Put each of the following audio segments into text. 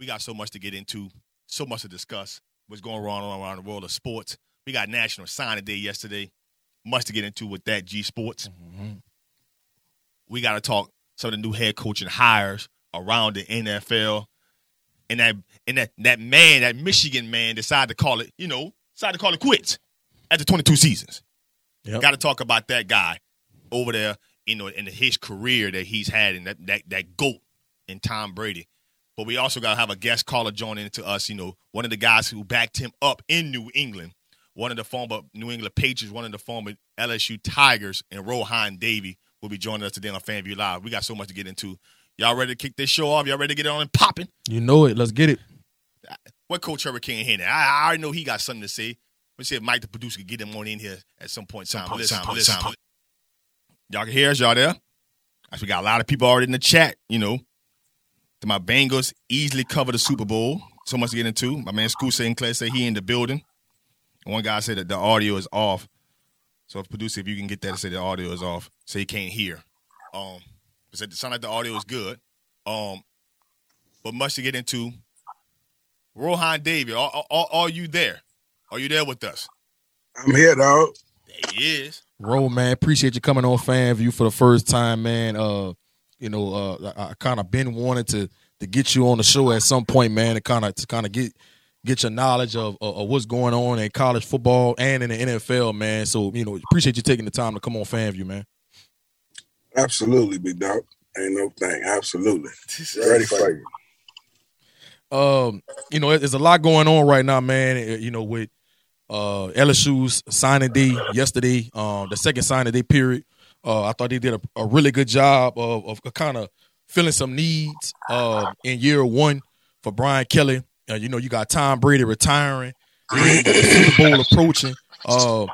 We got so much to get into, so much to discuss. What's going on around the world of sports? We got National Signing Day yesterday. Much to get into with that G Sports. Mm-hmm. We got to talk some of the new head coaching hires around the NFL. And that and that that man, that Michigan man, decided to call it, you know, decided to call it quits after 22 seasons. Yep. Got to talk about that guy over there, you know, in his career that he's had and that that that goat in Tom Brady. But we also got to have a guest caller joining to us, you know, one of the guys who backed him up in New England, one of the former New England Patriots, one of the former LSU Tigers, and Rohan Davey will be joining us today on FanView Live. We got so much to get into. Y'all ready to kick this show off? Y'all ready to get it on and popping? You know it. Let's get it. What Coach Hurricane here now? I, I already know he got something to say. Let's see if Mike, the producer, can get him on in here at some point in time. Point, listen, time, listen. Time. Y'all can hear us, y'all there? As we got a lot of people already in the chat, you know. My Bengals easily cover the Super Bowl. So much to get into. My man School Sinclair said he in the building. One guy said that the audio is off. So, if producer, if you can get that to say the audio is off, so he can't hear. Um, said it sound like the audio is good. Um, but much to get into. Rohan Davey, are, are, are, you there? Are you there with us? I'm here, dog. There he is. Roll, man. Appreciate you coming on FanView for the first time, man. Uh, you know, uh, I, I kind of been wanting to to get you on the show at some point, man, to kind of to kind of get get your knowledge of, of, of, what's going on in college football and in the NFL, man. So, you know, appreciate you taking the time to come on FanView, man. Absolutely, big dog. Ain't no thing. Absolutely. Ready for you. Um, you know, there's a lot going on right now, man. Eh, you know, with uh LSU's signing day yesterday, um, the second signing day period. Uh, I thought they did a, a really good job of, of kind of filling some needs uh, in year one for Brian Kelly. Uh, you know, you got Tom Brady retiring, the Super Bowl approaching. Uh,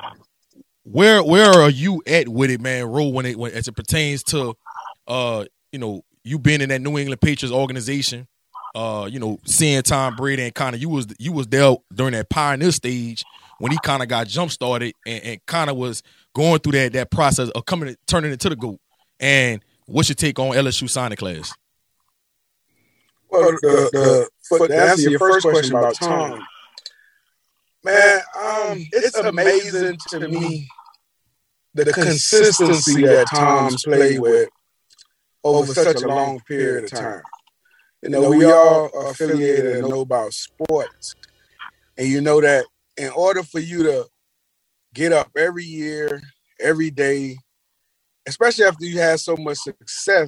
where where are you at with it, man? Roll when it when as it pertains to uh, you know, you being in that New England Patriots organization, uh, you know, seeing Tom Brady and kind of you was you was there during that pioneer stage when he kind of got jump started and, and kind of was going through that that process of coming turning into the goat. And what's your take on LSU signing class? Well, the, the, for, to answer your first question about Tom, man, um, it's amazing to me the consistency that Tom's played with over such a long period of time. You know, we all are affiliated and know about sports. And you know that in order for you to get up every year, every day, especially after you had so much success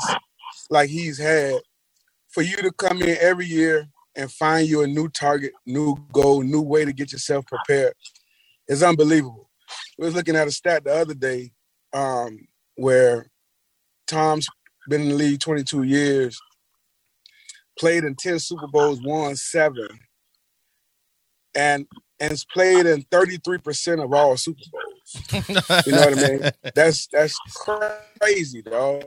like he's had, for you to come in every year and find you a new target, new goal, new way to get yourself prepared is unbelievable. We was looking at a stat the other day um, where Tom's been in the league 22 years, played in 10 Super Bowls, won seven, and and has played in 33% of all Super Bowls. you know what I mean? That's that's crazy, dog.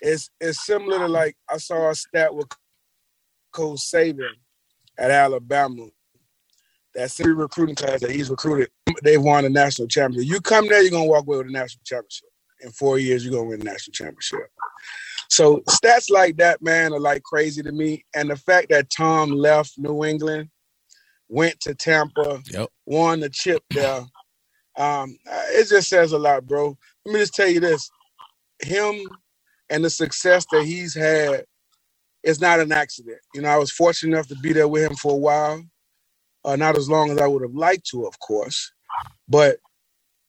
It's it's similar to like I saw a stat with Coach Saban at Alabama. That city recruiting class that he's recruited, they've won a national championship. You come there, you're gonna walk away with a national championship. In four years, you're gonna win a national championship. So stats like that, man, are like crazy to me. And the fact that Tom left New England, went to Tampa, yep. won the chip there, um, it just says a lot, bro. Let me just tell you this: him and the success that he's had is not an accident. You know, I was fortunate enough to be there with him for a while. Uh, not as long as I would have liked to, of course, but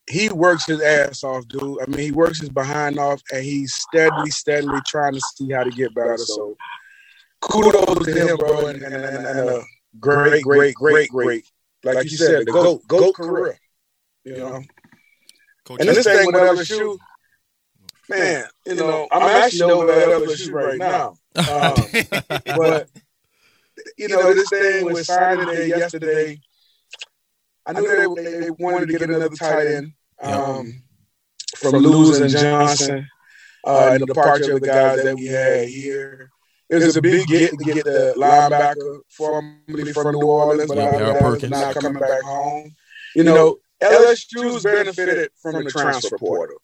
he works his ass off, dude. I mean, he works his behind off, and he's steadily, steadily trying to see how to get better. So, kudos to him, bro, and, and, and, and a great, great, great, great, like, like you said, the goat, goat career. You know, Coach and this thing with LSU, man, you know, I'm actually over at LSU right now, um, but you know, this thing was signing day yesterday. I knew they, they, they wanted to get another tight end um, from losing Johnson uh, and the departure of the guys that we had here. It was a big get to get the linebacker formerly from New Orleans, but yeah, not coming back home. You know, LSU's benefited from the transfer portal.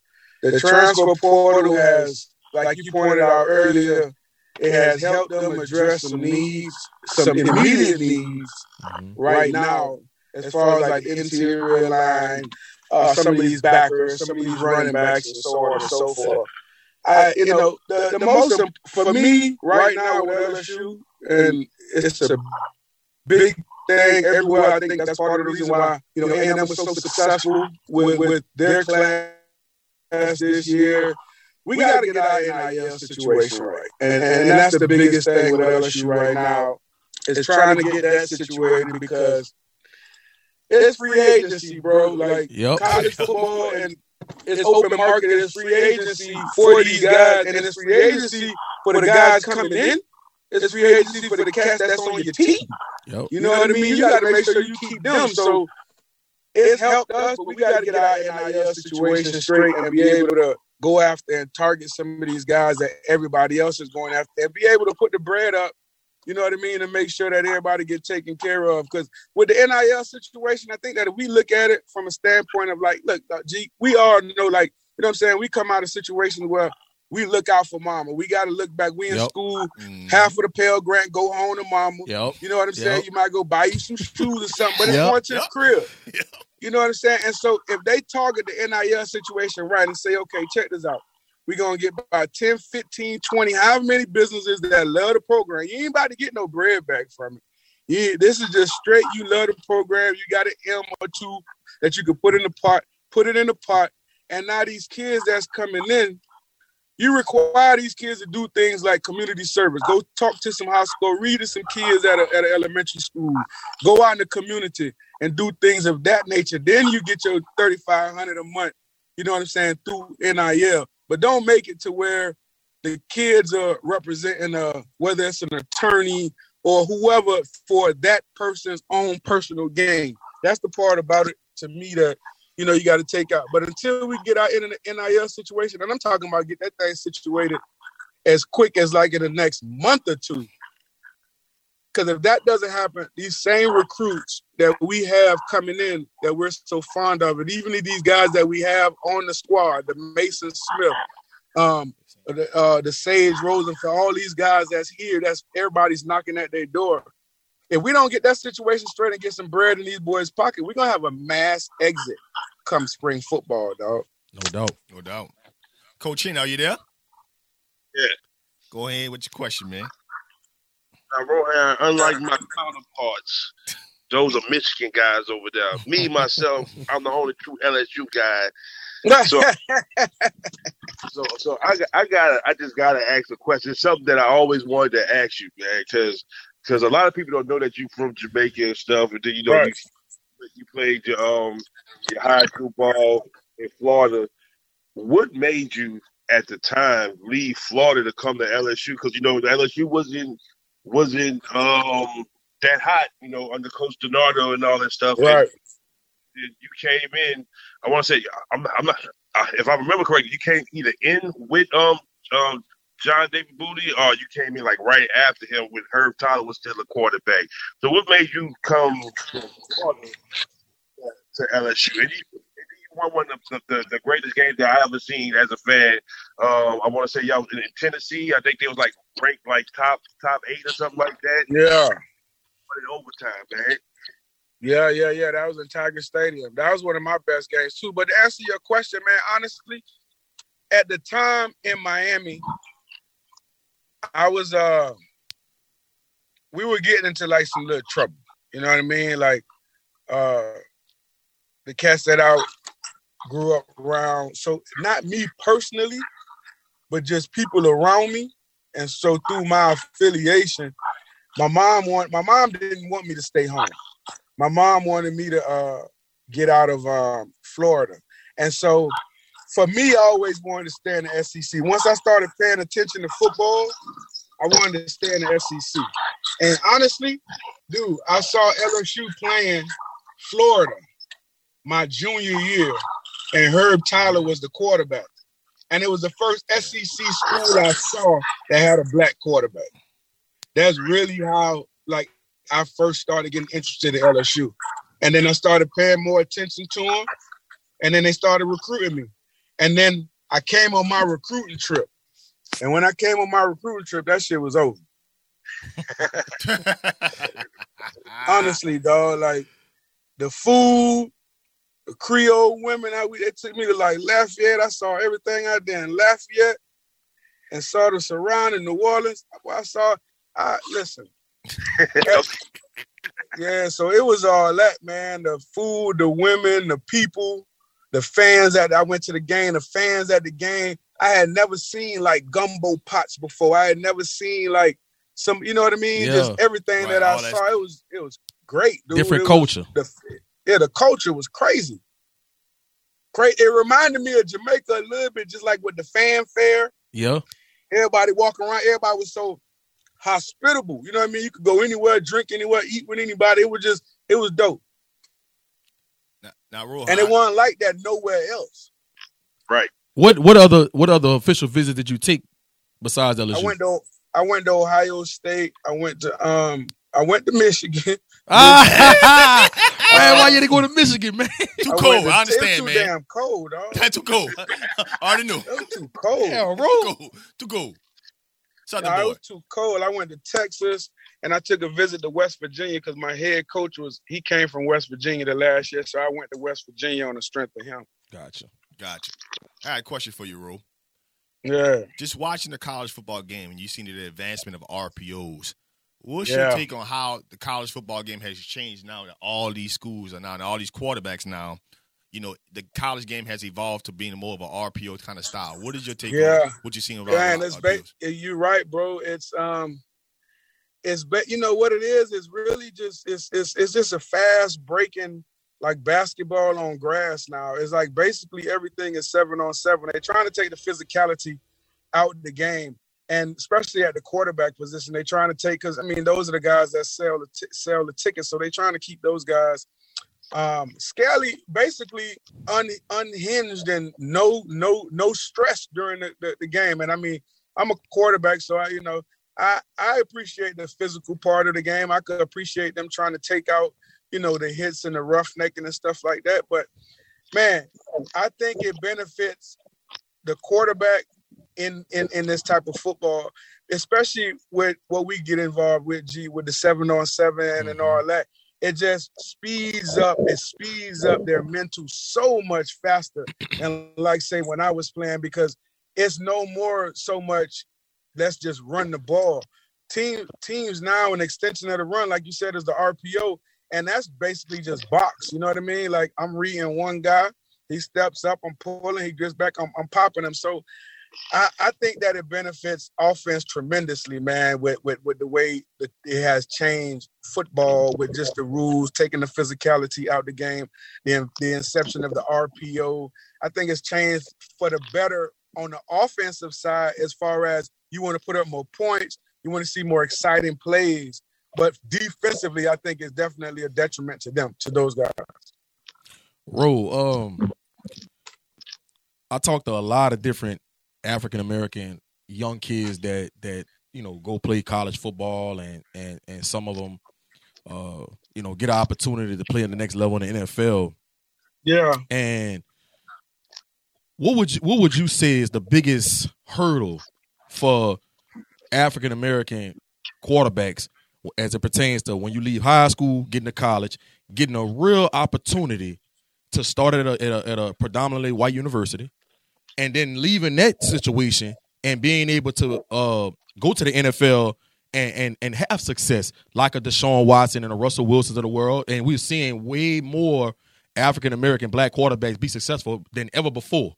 The transfer portal has, like you pointed out earlier, it has helped them address some needs, some immediate needs Mhm. right now, as far as like interior line, uh, some of these backers, some of these running backs, and so on and so forth. I, you know, the, the most imp- for me right now with LSU, and it's a big thing everywhere. I think that's part of the reason why you know A&M was so successful with, with their class this year. We got to get our NIL situation right, and, and that's the biggest thing with LSU right now is trying to get that situated because it's free agency, bro. Like Yep. college football and it's open market. It's free agency for these guys, and it's free agency for the guys coming in. It's free agency for the cats that's on your team. Yep. You know what I mean? You got to make sure you keep them. So it's helped us, but we got to get our NIL situation straight and be able to go after and target some of these guys that everybody else is going after, and be able to put the bread up. You know what I mean, and make sure that everybody get taken care of. Because with the NIL situation, I think that if we look at it from a standpoint of like, look, uh, G, we all know, like, you know what I'm saying? We come out of situations where we look out for mama. We got to look back. We in Yep. school, Mhm. half of the Pell Grant go home to mama. Yep. You know what I'm saying? You might go buy you some shoes or something, but it's Yep. going to the crib. Yep. You know what I'm saying? And so if they target the NIL situation right and say, okay, check this out. We're to get about 10, 15, 20, however many businesses that love the program. You ain't about to get no bread back from it. Yeah, this is just straight. You love the program. You got an M or two that you can put in the pot, put it in the pot. And now these kids that's coming in, you require these kids to do things like community service. Go talk to some high school, read to some kids at, a, at an elementary school. Go out in the community and do things of that nature. Then you get your thirty five hundred a month. You know what I'm saying through NIL. But don't make it to where the kids are representing uh whether it's an attorney or whoever for that person's own personal gain. That's the part about it to me that you know you got to take out. But until we get out in an NIL situation, and I'm talking about get that thing situated as quick as like in the next month or two. Because if that doesn't happen, these same recruits that we have coming in that we're so fond of, and even these guys that we have on the squad, the Maason Smith, um, the, uh, the Sage Rosenfeld, all these guys that's here, that's everybody's knocking at their door. If we don't get that situation straight and get some bread in these boys' pocket, we're gonna have a mass exit come spring football, dog. No doubt. No doubt. Coach Chin, are you there? Yeah. Go ahead with your question, man. Now, Rohan, unlike my counterparts, those are Michigan guys over there. Me, myself, I'm the only true LSU guy. So, so, so I, I got, I just gotta ask a question. It's something that I always wanted to ask you, man, because, because a lot of people don't know that you from Jamaica and stuff, and then you know Right. you, you played your um your high school ball in Florida. What made you at the time leave Florida to come to LSU? Because you know the LSU wasn't wasn't um that hot, you know, under Coach DiNardo and all that stuff. Right. then you came in. I want to say I'm, I'm not. Uh, if I remember correctly, you came either in with um um John David Booty, or you came in like right after him when Herb Tyler was still a quarterback. So what made you come to LSU? And you, won one of the, the, greatest games that I ever seen as a fan. Um, I want to say y'all in Tennessee. I think they was like ranked like top top eight or something like that. Yeah. In overtime, man. Yeah, yeah, yeah. That was in Tiger Stadium. That was one of my best games too. But to answer your question, man, honestly, at the time in Miami, I was uh we were getting into like some little trouble. You know what I mean? Like uh the cats that I grew up around. So not me personally, but just people around me. And so through my affiliation, my mom want my mom didn't want me to stay home my mom wanted me to uh, get out of um, Florida. And so for me, I always wanted to stay in the SEC. Once I started paying attention to football, I wanted to stay in the SEC. And honestly, dude, I saw LSU playing Florida my junior year, and Herb Tyler was the quarterback. And it was the first SEC school I saw that had a black quarterback. That's really how, like, I first started getting interested in LSU. And then I started paying more attention to them. And then they started recruiting me. And then I came on my recruiting trip. And when I came on my recruiting trip, that shit was over. Honestly, dog, like the food, the Creole women, I, they took me to like Lafayette. I saw everything out there in Lafayette and saw the surrounding New Orleans. I saw I listen. yeah, so it was all that, man. The food, the women, the people, the fans that I went to the game, the fans at the game. I had never seen like gumbo pots before. I had never seen like some, you know what I mean? Yeah. Just everything Right, that I all that saw. It was it was great. Dude. Different It culture. the, yeah, the culture was crazy. Great. It reminded me of Jamaica a little bit, just like with the fanfare. Yeah. Everybody walking around, everybody was so hospitable. You know what I mean? You could go anywhere, drink anywhere, eat with anybody. It was just, it was dope. now, now Rohan, And it wasn't like that nowhere else. Right. What what other what other official visit did you take besides LSU? I went to I went to Ohio State. I went to um I went to Michigan. ah, man, why you didn't go to Michigan, man? too I cold. went to- I It was understand, too man. damn cold, dog. That's too cold. I already knew. It was too cold. Yeah, Too bro. cold. Too cold. Southern boy. was too cold. I went to Texas and I took a visit to West Virginia because my head coach was he came from West Virginia the last year, so I went to West Virginia on the strength of him. Gotcha. Gotcha. I had a question for you, Ro. Yeah, Just watching the college football game and you seen the advancement of RPOs. What's Yeah. your take on how the college football game has changed now that all these schools are now and all these quarterbacks now? You know, the college game has evolved to being more of an RPO kind of style. What is your take Yeah. on what you seen about yeah, and it's ba- you're right, bro. It's um, it's ba- you know what it is. It's really just it's it's it's just a fast breaking like basketball on grass now. It's like basically everything is seven on seven. They're trying to take the physicality out of the game, and especially at the quarterback position, they're trying to take because I mean those are the guys that sell the t- sell the tickets, so they're trying to keep those guys um scaly basically un, unhinged and no no no stress during the, the, the game. And i mean i'm a quarterback so i you know i i appreciate the physical part of the game. I could appreciate them trying to take out you know the hits and the roughneck and stuff like that. But man i think it benefits the quarterback in in in this type of football especially with what we get involved with g with the seven on 7 and all that it just speeds up it speeds up their mental so much faster. And like say when i was playing because it's no more so much let's just run the ball. Team teams now an extension of the run like you said is the rpo and that's basically just box you know what i mean? Like i'm reading one guy he steps up i'm pulling he gets back i'm, I'm popping him. So I, I think that it benefits offense tremendously, man, with, with, with the way that it has changed football with just the rules, taking the physicality out the game, the, the inception of the RPO. I think it's changed for the better on the offensive side as far as you want to put up more points, you want to see more exciting plays. But defensively, I think it's definitely a detriment to them, to those guys. Ro, um, I talked to a lot of different African American young kids that that you know go play college football and and and some of them, uh, you know, get an opportunity to play in the next level in the NFL. Yeah. And what would you what would you say is the biggest hurdle for African American quarterbacks as it pertains to when you leave high school, getting to college, getting a real opportunity to start at a, at a, at a predominantly white university, and then leaving that situation and being able to uh, go to the NFL and, and and have success like a Deshaun Watson and a Russell Wilson of the world, and we're seeing way more African American black quarterbacks be successful than ever before.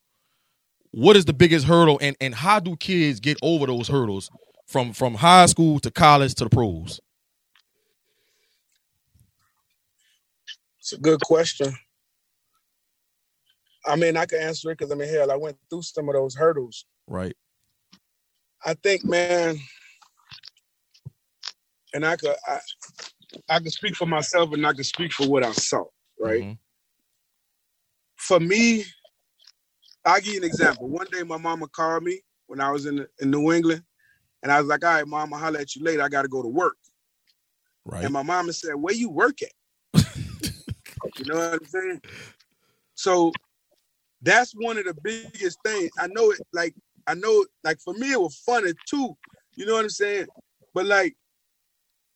What is the biggest hurdle, and and how do kids get over those hurdles from from high school to college to the pros? It's a good question. I mean, I can answer it because I mean, hell, I went through some of those hurdles. Right. I think, man, and I could, I, I can speak for myself, and I could speak for what I saw. Right. Mhm. For me, I'll give you an example. One day, my mama called me when I was in in New England, and I was like, "All right, I'll holler at you later. I got to go to work." Right. And my mama said, Where you work at? you know what I'm saying? So that's one of the biggest things. I know it like I know, like for me, it was funny too. You know what I'm saying? But like,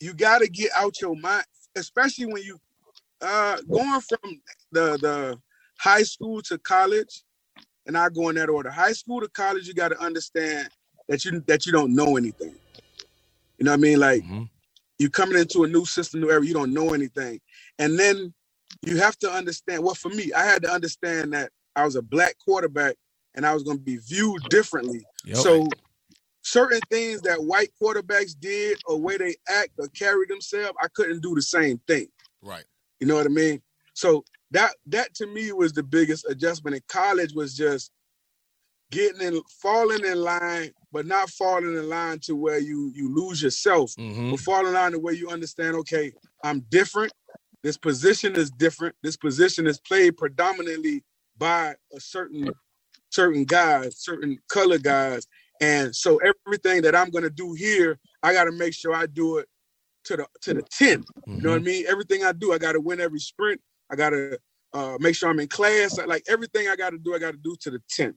you got to get out your mind, especially when you uh going from the the high school to college, and I go in that order. High school to college, you got to understand that you that you don't know anything. You know what I mean? Like Mm-hmm. you coming into a new system, new era, you don't know anything, and then you have to understand. Well, for me, I had to understand that I was a black quarterback, and I was going to be viewed differently. Yep. So certain things that white quarterbacks did or way they act or carry themselves, I couldn't do the same thing. Right. You know what I mean? So that that to me was the biggest adjustment in college was just getting in falling in line, but not falling in line to where you you lose yourself, Mhm. but falling in line to where you understand, okay, I'm different. This position is different. This position is played predominantly by a certain certain guys, certain color guys. And so everything that I'm gonna do here, I gotta make sure I do it to the to the 10. You know what I mean? Everything I do, I gotta win every sprint. I gotta uh, make sure I'm in class. Like everything I gotta do, I gotta do to the 10.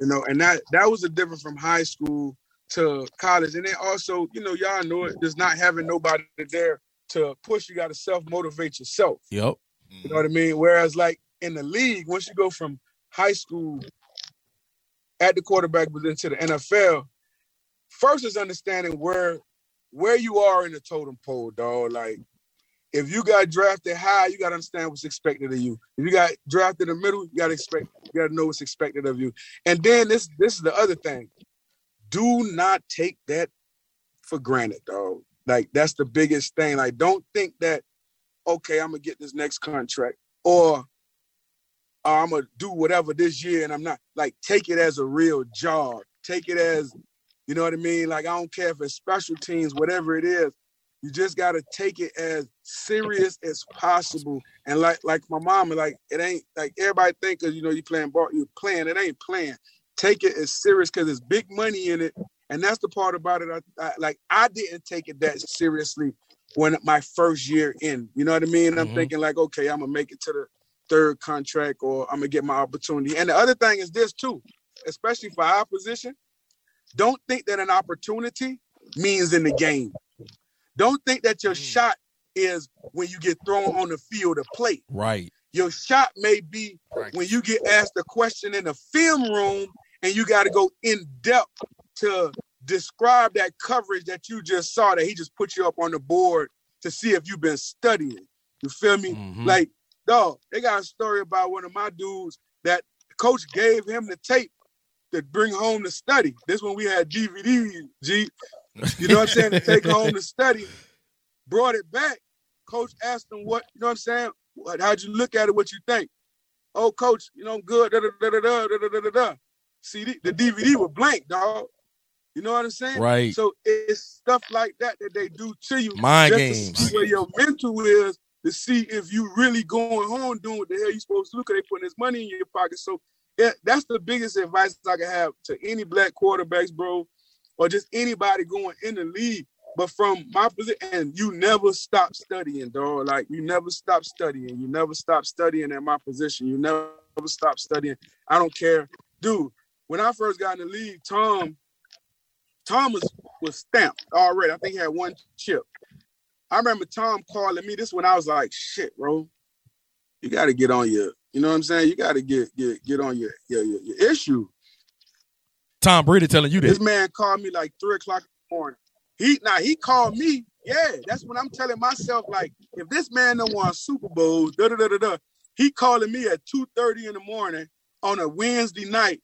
You know, and that that was a difference from high school to college. And then also, you know, y'all know it, just not having nobody there to push. You gotta self-motivate yourself. Yep. You know what I mean? Whereas like in the league, once you go from high school at the quarterback position to the NFL, first is understanding where where you are in the totem pole, dog. Like if you got drafted high, you gotta understand what's expected of you. If you got drafted in the middle, you gotta expect you gotta know what's expected of you. And then this this is the other thing. Do not take that for granted, dog. Like that's the biggest thing. Like don't think that okay, I'm gonna get this next contract or uh, I'm gonna do whatever this year and I'm not like take it as a real job. Take it as you know what I mean? Like I don't care if it's special teams, whatever it is. You just gotta take it as serious as possible. And like like my mama, like it ain't like everybody think cause you know you playing ball, you playing, it ain't playing. Take it as serious because there's big money in it. And that's the part about it. I, I like I didn't take it that seriously when my first year in. You know what I mean? I'm Mhm. thinking like, okay, I'm gonna make it to the third contract or I'm gonna get my opportunity. And the other thing is this too, especially for our position, don't think that an opportunity means in the game. Don't think that your Mm. shot is when you get thrown on the field to play. Right. Your shot may be Right. when you get asked a question in the film room and you got to go in depth to describe that coverage that you just saw that he just put you up on the board to see if you've been studying. You feel me? Mhm. Like, dog, they got a story about one of my dudes that the coach gave him the tape to bring home to study. This when we had DVD, G. You know what I'm saying? To take home to study. Brought it back. Coach asked him what, you know what I'm saying? What, how'd you look at it? What you think? Oh, coach, you know, I'm good. Da, da, da, da, da, da, da, da, da. CD, the DVD was blank, dog. You know what I'm saying? Right. So it's stuff like that that they do to you. To games. where your mental is to see if you really going home doing what the hell you supposed to do because they putting this money in your pocket. So yeah, that's the biggest advice I can have to any black quarterbacks, bro, or just anybody going in the league. But from my position, and you never stop studying, dog. Like you never stop studying. You never stop studying at my position. You never stop studying. I don't care, dude. When I first got in the league, Tom, was was stamped already. I think he had one chip. I remember Tom calling me this when I was like, shit, bro. You gotta get on your, you know what I'm saying? You gotta get get get on your your, your, your issue. Tom Brady telling you This that. man called me like three o'clock in the morning. He now he called me. Yeah, that's when I'm telling myself like, if this man don't want Super Bowls, da da da da da. He calling me at two thirty in the morning on a Wednesday night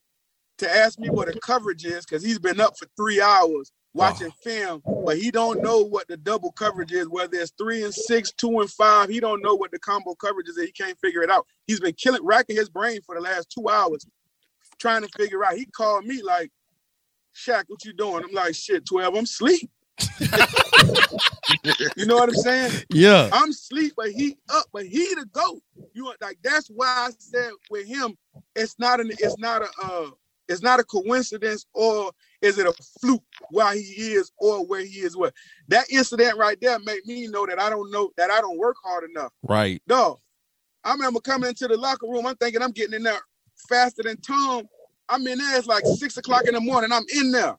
to ask me what the coverage is because he's been up for three hours watching film, but he don't know what the double coverage is. Whether it's three and six, two and five, he don't know what the combo coverage is. And he can't figure it out. He's been killing, racking his brain for the last two hours trying to figure out. He called me like, Shaq, what you doing? I'm like, shit, 12, I'm sleep. you know what I'm saying? Yeah. I'm sleep, but he up, but he the goat. You like that's why I said with him, it's not an it's not a uh it's not a coincidence or is it a fluke why he is or where he is what that incident right there made me know that I don't know that I don't work hard enough. Right. Dog. I remember coming into the locker room, I'm thinking I'm getting in there faster than Tom. I'm in there. It's like six o'clock in the morning. I'm in there.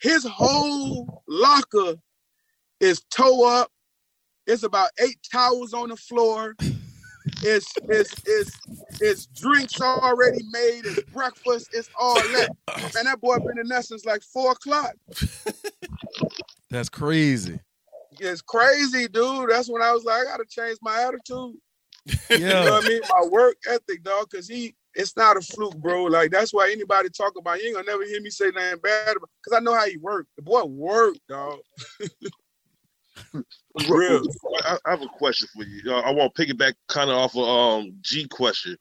His whole locker is toe up. It's about eight towels on the floor. It's it's it's it's drinks already made. It's breakfast. It's all that. Man, that boy been in there since like four o'clock. That's crazy. It's crazy, dude. That's when I was like, I gotta change my attitude. You know Yeah. what I mean? My work ethic, dog. Cause he, it's not a fluke, bro. Like that's why anybody talk about, you ain't gonna never hear me say nothing bad about. Cause I know how he worked. The boy worked, dog. Real. I, I have a question for you. Uh, I want to piggyback kind of off of um G question.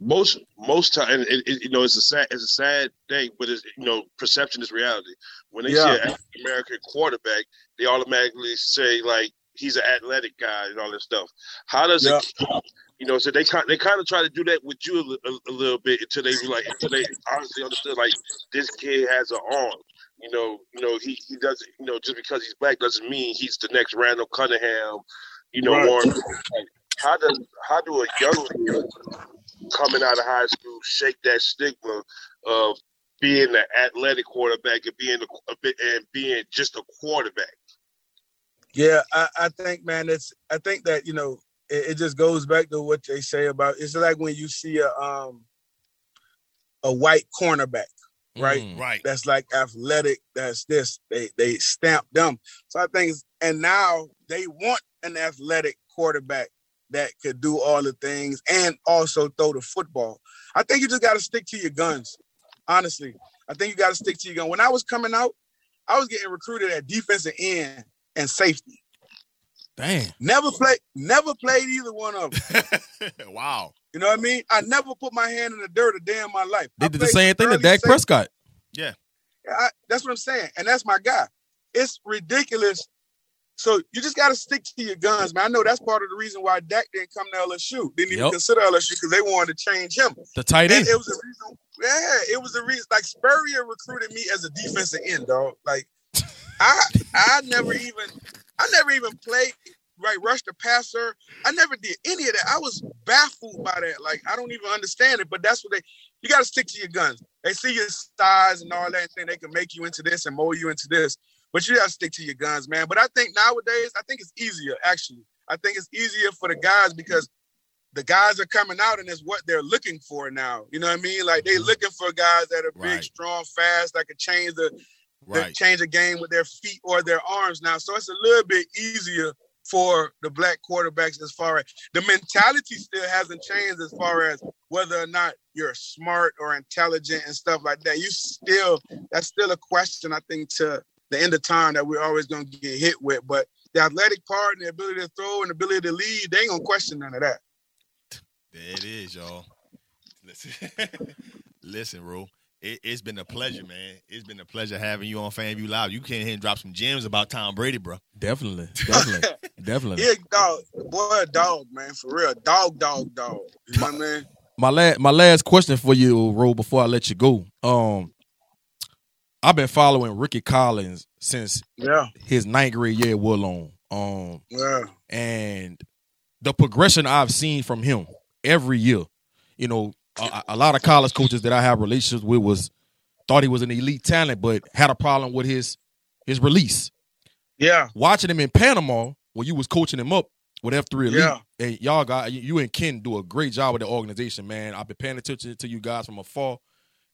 Most most time, and it, it, you know, it's a sad it's a sad thing, but it's you know, perception is reality. When they Yeah. see an African American quarterback, they automatically say like he's an athletic guy and all this stuff. How does it? You know, so they kind they kind of try to do that with you a, a, a little bit until they like until they honestly understood like this kid has an arm. You know, you know he he doesn't you know just because he's black doesn't mean he's the next Randall Cunningham. You know, Right. Warren. Like, how does how do a young coming out of high school shake that stigma of being an athletic quarterback and being a, a bit and being just a quarterback? Yeah, I, I think, man, it's I think that you know it, it just goes back to what they say about it's like when you see a um a white cornerback Right. Mm. Right. that's like athletic, that's this, they they stamp them. So I think, and now they want an athletic quarterback that could do all the things and also throw the football. I think you just got to stick to your guns. Honestly, I think you got to stick to your gun. When I was coming out, I was getting recruited at defensive end and safety. Damn. Never played, never played either one of them. wow. You know what I mean? I never put my hand in the dirt a day in my life. They I did the same thing to early Dak safety. Prescott. I, that's what I'm saying, and that's my guy. It's ridiculous. So you just got to stick to your guns, man. I know that's part of the reason why Dak didn't come to LSU. Didn't even Yep. consider LSU because they wanted to change him. The tight And end. it was a reason. Yeah, it was a reason. Like Spurrier recruited me as a defensive end, dog. Like I, I never even, I never even played right rush the passer. I never did any of that. I was baffled by that. Like I don't even understand it. But that's what they. You got to stick to your guns. They see your size and all that, and they can make you into this and mold you into this. But you got to stick to your guns, man. But I think nowadays, I think it's easier. Actually, I think it's easier for the guys because the guys are coming out and it's what they're looking for now. You know what I mean? Like they mm-hmm. looking for guys that are big, strong, fast, that can change the, the Right. change a game with their feet or their arms now. So it's a little bit easier for the black quarterbacks as far as the mentality still hasn't changed as far as whether or not you're smart or intelligent and stuff like that. You still that's still a question I think to the end of time that we're always gonna get hit with. But the athletic part and the ability to throw and the ability to lead, they ain't gonna question none of that. There it is, y'all. Listen, listen, Ru. It, it's been a pleasure, man. It's been a pleasure having you on FanView Live. You came here and drop some gems about Tom Brady, bro. Definitely. Definitely. Definitely. Yeah, dog, boy, a dog, man, for real, dog, dog, dog. You know what I mean? my last my last question for you, Ro, before I let you go. Um, I've been following Ricky Collins since Yeah, his ninth grade year at Woodlawn. Um, yeah, and the progression I've seen from him every year. You know, a, a lot of college coaches that I have relationships with was thought he was an elite talent, but had a problem with his his release. yeah, Watching him in Panama when you was coaching him up with F three elite, Yeah. and y'all got you- and Ken do a great job with the organization, man. I've been paying attention to you guys from afar.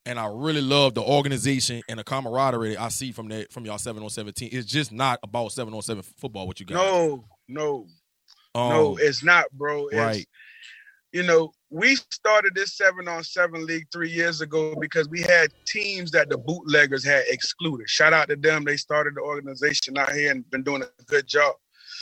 And I really love the organization and the camaraderie I see from that from y'all seven on seventeen. It's just not about seven on seven football. What you guys, no, no, um, no, it's not, bro. It's, right. you know, we started this seven on seven league three years ago because we had teams that the bootleggers had excluded. Shout out to them. They started the organization out here and been doing a good job.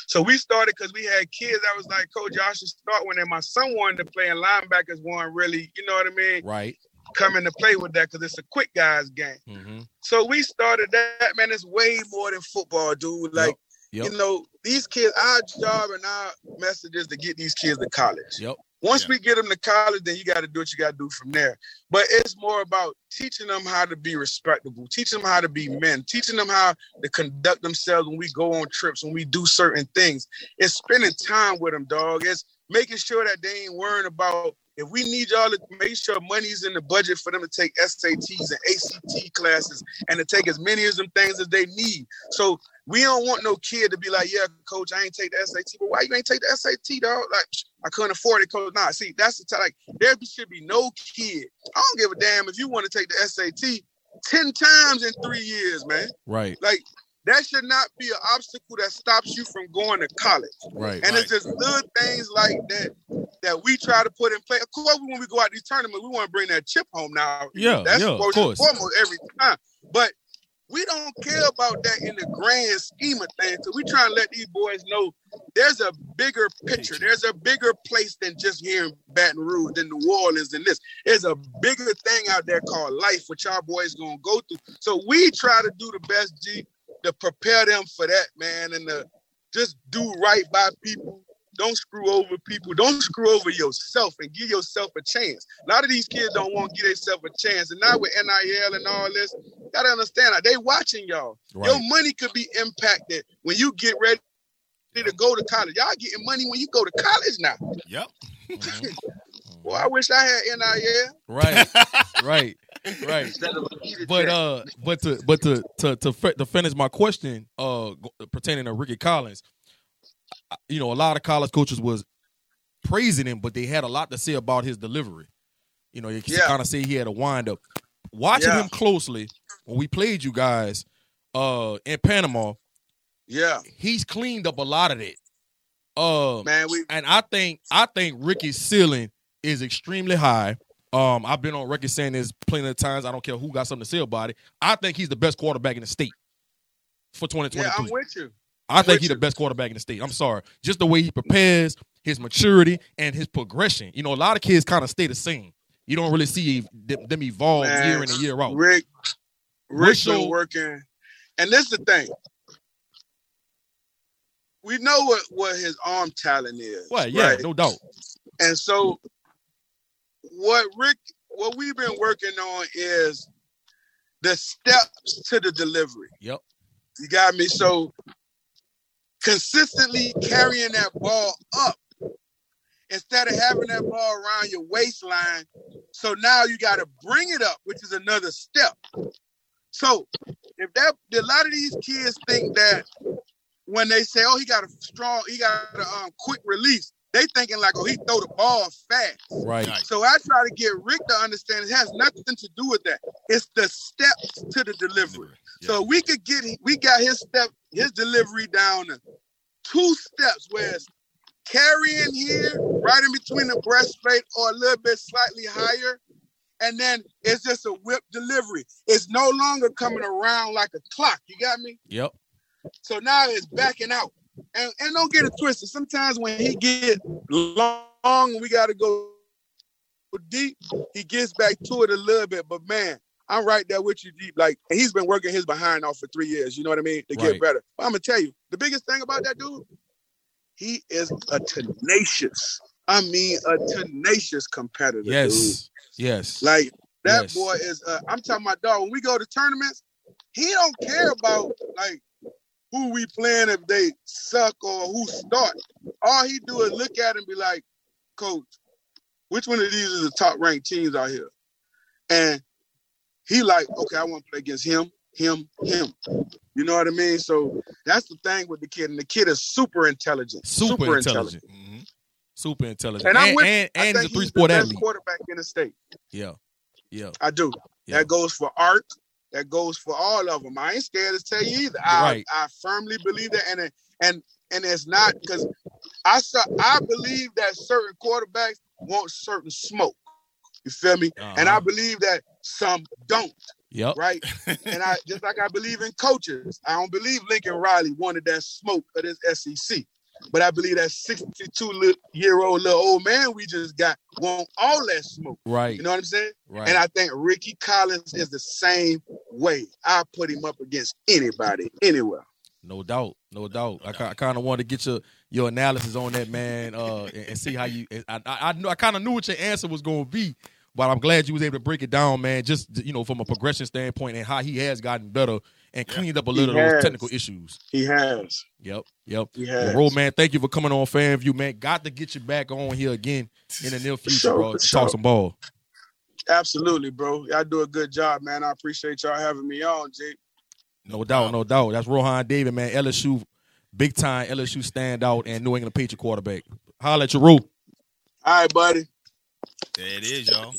So we started because we had kids I was like, Coach, y'all should start when and my son wanted to play and linebackers weren't really, you know what I mean, Right. coming to play with that because it's a quick guys game. Mm-hmm. So we started that, man. It's way more than football, dude. Like, Yep. you know, these kids, our job and our message is to get these kids to college. Yep. Once Yeah. we get them to college, then you got to do what you got to do from there. But it's more about teaching them how to be respectable, teaching them how to be men, teaching them how to conduct themselves when we go on trips, when we do certain things. It's spending time with them, dog. It's making sure that they ain't worrying about if we need y'all to make sure money's in the budget for them to take SATs and ACT classes and to take as many of them things as they need. So we don't want no kid to be like, yeah, coach, I ain't take the SAT. But why you ain't take the SAT, dog? Like, I couldn't afford it, coach. Nah, see, that's the time. Like, there should be no kid. I don't give a damn if you want to take the SAT 10 times in three years, man. Right. Like, that should not be an obstacle that stops you from going to college. Right. And Right. it's just little things like that that we try to put in place. Of course, when we go out these tournaments, we want to bring that chip home now. Yeah, That's yeah, of first and course. foremost every time. But we don't care about that in the grand scheme of things. So we try and let these boys know there's a bigger picture. There's a bigger place than just here in Baton Rouge, than New Orleans, and this. There's a bigger thing out there called life, which our boys gonna go through. So we try to do the best, G, to prepare them for that, man, and to just do right by people. Don't screw over people. Don't screw over yourself and give yourself a chance. A lot of these kids don't want to give themselves a chance. And now with NIL and all this, gotta understand that they watching y'all. Right. Your money could be impacted when you get ready to go to college. Y'all getting money when you go to college now. Yep. Mm-hmm. Well, I wish I had NIL. Right. right. Right. Instead of a heated But uh, but to but to to to, to finish my question, uh, pertaining to Ricky Collins, you know, a lot of college coaches was praising him, but they had a lot to say about his delivery. You know, you Yeah. kind of say he had a wind up. Watching Yeah. him closely when we played you guys, uh, in Panama, yeah, he's cleaned up a lot of that. Uh, man, we and I think I think Ricky's ceiling is extremely high. Um, I've been on record saying this plenty of times. I don't care who got something to say about it. I think he's the best quarterback in the state for 2023. yeah, I'm with you. I think he's the best quarterback in the state. I'm sorry. Just the way he prepares, his maturity, and his progression. You know, a lot of kids kind of stay the same. You don't really see them, evolve Man, year in and year out. Rick, Rick's your- been working, and this is the thing. We know what what his arm talent is. Well, yeah, right? no doubt. And so, what Rick, what we've been working on is the steps to the delivery. Yep. You got me. So, consistently carrying that ball up instead of having that ball around your waistline. So now you got to bring it up, which is another step. So, if that a lot of these kids think that when they say, "Oh, he got a strong, he got a um, quick release," they thinking like, "Oh, he throw the ball fast." Right. Right. So I try to get Rick to understand it has nothing to do with that. It's the steps to the delivery. So we could get we got his step his delivery down to two steps where it's carrying here, right in between the breastplate or a little bit slightly higher. And then it's just a whip delivery. It's no longer coming around like a clock. You got me? Yep. So now it's backing out. And, and don't get it twisted. Sometimes when he get long we got to go deep, he gets back to it a little bit. But man, I'm right there with you deep. Like, he's been working his behind off for three years. You know what I mean? To Right. get better. But I'm gonna tell you, the biggest thing about that dude, he is a tenacious. I mean, a tenacious competitor. dude. Yes. Yes. Like that Yes. boy is. Uh, I'm talking about dog. When we go to tournaments, he don't care about like who we playing if they suck or who start. All he do is look at and be like, "Coach, which one of these is the top ranked teams out here?" And he like, "Okay, I want to play against him, him, him." You know what I mean? So that's the thing with the kid, and the kid is super intelligent. super, intelligent. Mhm. Super intelligent. And And, I'm and, with- and, I he's a think three he's sport the best athlete. quarterback in the state. Yeah. Yeah. I do. Yeah. That goes for art. That goes for all of them. I ain't scared to tell you either. I, Right. I firmly believe that, and and and it's not because I saw. I believe that certain quarterbacks want certain smoke. You feel me? And I Uh-huh. believe that some don't. Yep. Right? and I just like I believe in coaches. I don't believe Lincoln Riley wanted that smoke of this SEC. But I believe that 62 year old little old man we just got want all that smoke. Right. You know what I'm saying? right. And I think Ricky Collins is the same way. I put him up against anybody, anywhere. No doubt, no doubt. I, ki- I kind of want to get your your analysis on that, man, uh, and, and see how you. I I, I I kind of knew what your answer was going to be, but I'm glad you was able to break it down, man. Just you know, from a progression standpoint and how he has gotten better and cleaned up a little of has. those technical issues. He has. Yep, yep. He Well, has. Ro, man, thank you for coming on FanView, man. Got to get you back on here again in the near future, sure, bro. for sure. talk some ball. Absolutely, bro. Y'all do a good job, man. I appreciate y'all having me on, Jake. No doubt, no doubt. That's Rohan Davey, man. LSU, big time LSU standout and New England Patriot quarterback. Holla at your Ro. All right, buddy. There it is, y'all.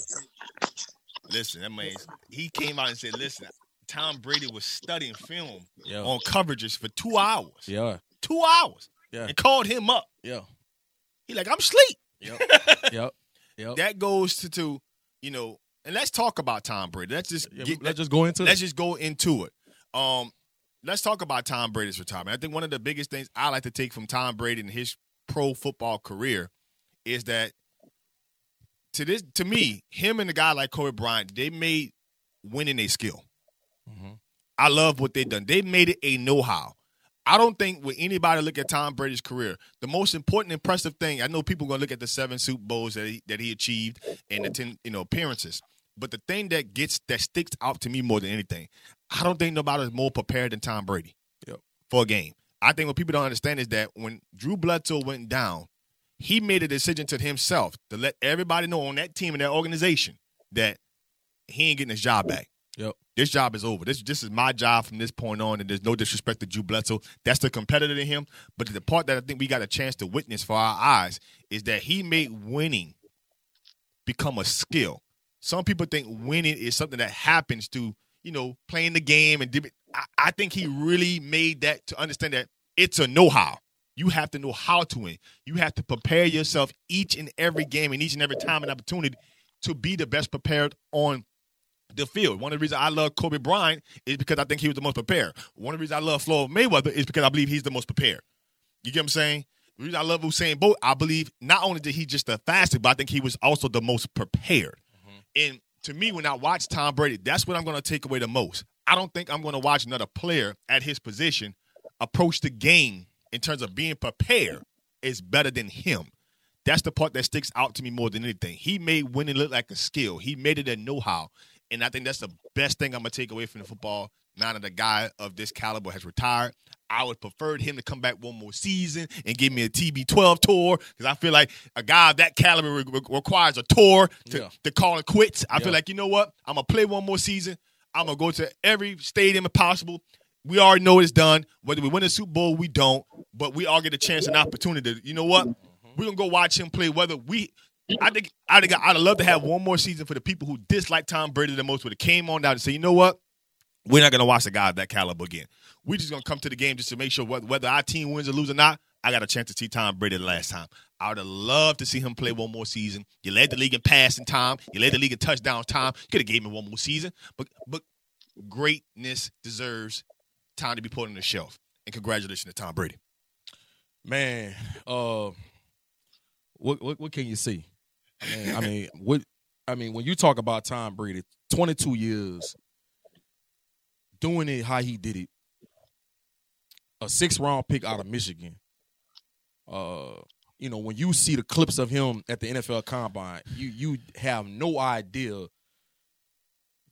Listen, that means he came out and said, "Listen, Tom Brady was studying film Yeah, on coverages for two hours. yeah, Two hours. Yeah. And called him up. yeah, He like, I'm sleep. yep, yep, yep. That goes to, to you know, and let's talk about Tom Brady. Let's just Yeah, get let's just go into let's it. just go into it. Um, let's talk about Tom Brady's retirement. I think one of the biggest things I like to take from Tom Brady and his pro football career is that to this to me, him and a guy like Kobe Bryant, they made winning a skill. Mhm. I love what they've done. They made it a know-how. I don't think when anybody look at Tom Brady's career, the most important, impressive thing. I know people are gonna look at the seven Super Bowls that he, that he achieved and the ten, you know, appearances. But the thing that gets that sticks out to me more than anything, I don't think nobody is more prepared than Tom Brady Yep. for a game. I think what people don't understand is that when Drew Bledsoe went down, he made a decision to himself to let everybody know on that team and that organization that he ain't getting his job back. This job is over. This this is my job from this point on, and there's no disrespect to Drew Bledsoe. That's the competitor in him. But the part that I think we got a chance to witness for our eyes is that he made winning become a skill. Some people think winning is something that happens to, you know, playing the game and I, I think he really made that to understand that it's a know-how. You have to know how to win. You have to prepare yourself each and every game and each and every time and opportunity to be the best prepared on the field. One of the reasons I love Kobe Bryant is because I think he was the most prepared. One of the reasons I love Floyd Mayweather is because I believe he's the most prepared. You get what I'm saying? The reason I love Usain Bolt, I believe not only did he just the fastest, but I think he was also the most prepared. Mm-hmm. And to me, when I watch Tom Brady, that's what I'm going to take away the most. I don't think I'm going to watch another player at his position approach the game in terms of being prepared is better than him. That's the part that sticks out to me more than anything. He made winning look like a skill. He made it a know-how, and I think that's the best thing I'm gonna take away from the football. Now that a guy of this caliber has retired, I would prefer him to come back one more season and give me a TB12 tour because I feel like a guy of that caliber re- re- requires a tour to, Yeah. to call it quits. I Yeah. feel like you know what? I'm gonna play one more season. I'm gonna go to every stadium possible. We already know it's done. Whether we win the Super Bowl, we don't. But we all get a chance and opportunity. to- You know what? Mm-hmm. We're gonna go watch him play. Whether we, I think, I think I'd love to have one more season for the people who dislike Tom Brady the most. Would have came on down and say, you know what? We're not gonna watch a guy of that caliber again. We're just gonna come to the game just to make sure whether, whether our team wins or lose or not. I got a chance to see Tom Brady the last time. I would have loved to see him play one more season. You led the league in passing time. You led the league in touchdown time. You could have gave him one more season. But but greatness deserves time to be put on the shelf. And congratulations to Tom Brady. Man, uh, what what what can you see? I mean, I mean, what I mean when you talk about Tom Brady, twenty two years doing it how he did it, a six round pick out of Michigan. Uh, you know, when you see the clips of him at the NFL Combine, you you have no idea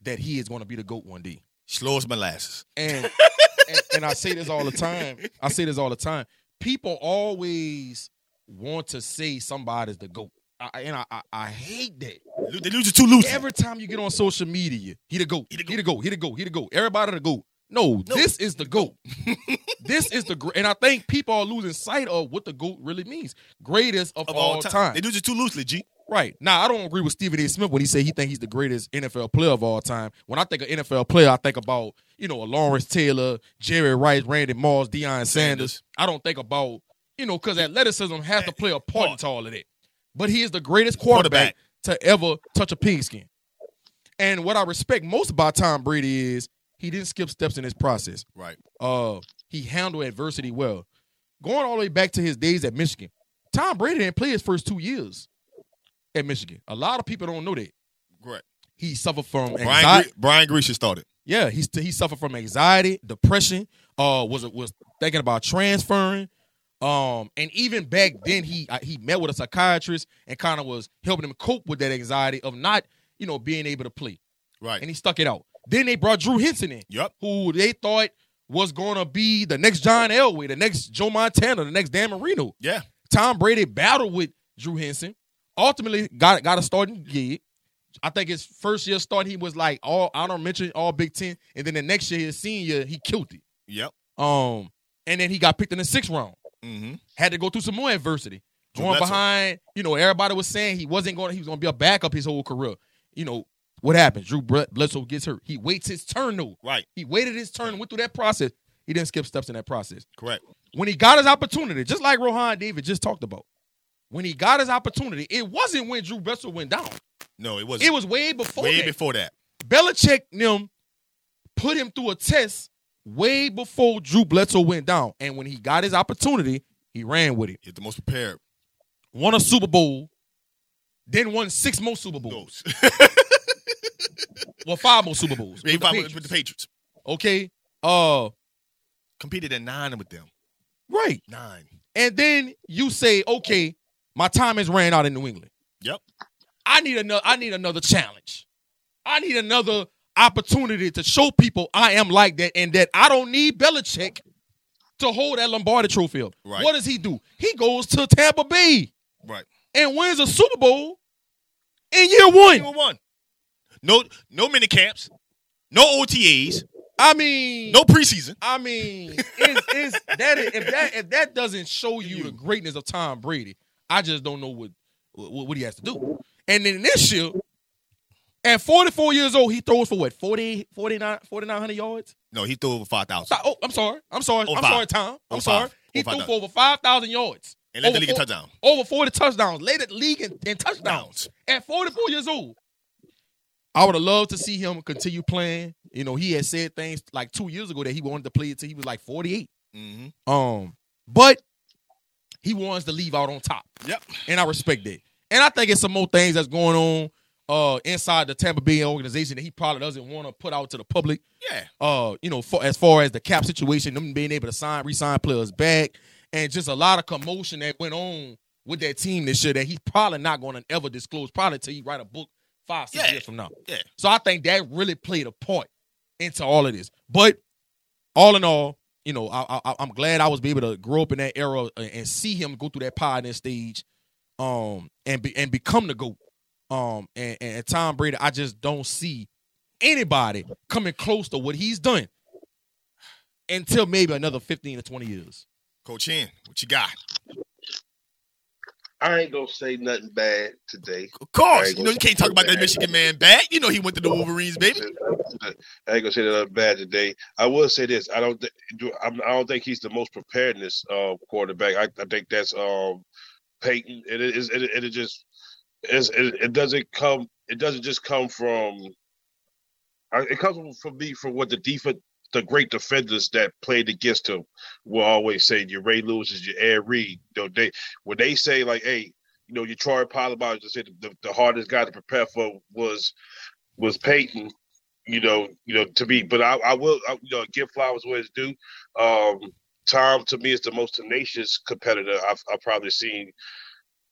that he is going to be the goat one day. Slow as molasses. And, and and I say this all the time. I say this all the time. People always want to say somebody's the goat, I, and I, I I hate that. They lose it too loose. Every time you get on social media, he the goat, He he the the goat, he the goat, he the goat. Everybody the goat. No, No. this is the goat. this is the great, and I think people are losing sight of what the goat really means. Greatest of, of all, all time. time. They lose it too loosely, G. Right. Now, I don't agree with Stephen A. Smith when he said he think he's the greatest NFL player of all time. When I think of NFL player, I think about, you know, a Lawrence Taylor, Jerry Rice, Randy Moss, Deion Sanders. Sanders. I don't think about, you know, because athleticism has to play a part into all of that. But he is the greatest quarterback, to ever touch a pigskin. And what I respect most about Tom Brady is he didn't skip steps in his process. Right. Uh, he handled adversity well. Going all the way back to his days at Michigan, Tom Brady didn't play his first two years at Michigan. A lot of people don't know that Correct. he suffered from Brian, anxiety. Gre- Brian Griese started. Yeah, he he suffered from anxiety, depression. Uh, was was thinking about transferring. Um, and even back then, he uh, he met with a psychiatrist and kind of was helping him cope with that anxiety of not, you know, being able to play. Right. And he stuck it out. Then they brought Drew Henson in, Yep. who they thought was gonna be the next John Elway, the next Joe Montana, the next Dan Marino. Yeah. Tom Brady battled with Drew Henson. Ultimately, got got a starting gig. I think his first year start, he was like all I don't mention, all Big Ten, and then the next year, his senior, he killed it. Yep. Um, and then he got picked in the sixth round. Mm-hmm. Had to go through some more adversity. Drew Going behind, you know, everybody was saying he wasn't going. He was going to be a backup his whole career. You know what happens? Drew Bledsoe gets hurt. He waits his turn though. Right. He waited his turn, went through that process. He didn't skip steps in that process. Correct. When he got his opportunity, just like Rohan Davey just talked about, when he got his opportunity, it wasn't when Drew Bledsoe went down. No, it wasn't. It was way before way that. before that. Belichick them put him through a test way before Drew Bledsoe went down. And when he got his opportunity, he ran with it. He's the most prepared. Won a Super Bowl, then won six more Super Bowls. Well, five more Super Bowls. He with the with, Patriots. with the Patriots. Okay. Uh Competed in nine with them. right. Nine. And then you say, okay, my time has ran out in New England. Yep. I need another I need another challenge. I need another opportunity to show people I am like that and that I don't need Belichick to hold that Lombardi trophy up. Right. What does he do? He goes to Tampa Bay Right. and wins a Super Bowl in year one. Number one. No, no mini camps, no OTAs, I mean, no preseason. I mean, is is that if that if that doesn't show you the greatness of Tom Brady, I just don't know what what, what he has to do. And then this year, at 44 years old, he throws for what 40, 49, 4,900 yards. No, he threw over five thousand. Oh, I'm sorry, I'm sorry, Oh, I'm five. sorry, Tom. I'm Oh, sorry. five. He threw for over five thousand yards. And let the league a four- touchdown. Over 40 touchdowns, led the league in, in touchdowns at 44 years old. I would have loved to see him continue playing. You know, he had said things like two years ago that he wanted to play until he was like 48. Mm-hmm. Um, but he wants to leave out on top, Yep. and I respect that. And I think it's some more things that's going on uh inside the Tampa Bay organization that he probably doesn't want to put out to the public. Yeah. Uh, you know, for, as far as the cap situation, them being able to sign, re-sign players back, and just a lot of commotion that went on with that team this year that he's probably not going to ever disclose, probably till he write a book five, six Yeah. years from now. Yeah. So I think that really played a part into all of this. But all in all, you know, I, I, I'm glad I was able to grow up in that era and and see him go through that pioneer stage, um, and be, and become the goat. Um, and, and Tom Brady, I just don't see anybody coming close to what he's done until maybe another 15 to 20 years. Coach Hen, what you got? I ain't gonna say nothing bad today. Of course. You know, you can't talk about that Michigan man bad. You know he went to the Wolverines, baby. I ain't gonna say nothing bad today. I will say this: I don't, th- do- I'm, I don't think he's the most preparedness uh, quarterback. I, I think that's um, Peyton. It is. It, it, it just. It, it doesn't come. It doesn't just come from. It comes from, me from what the defense, the great defenders that played against him, will always say. Your Ray Lewis is your Ed Reed. You know, they when they say like, "Hey, you know, your Troy Polamalu just said the, the hardest guy to prepare for was was Peyton." you know, you know, to me. But I, I will, I, you know, give flowers where it's due. Um, Tom to me is the most tenacious competitor I've, I've probably seen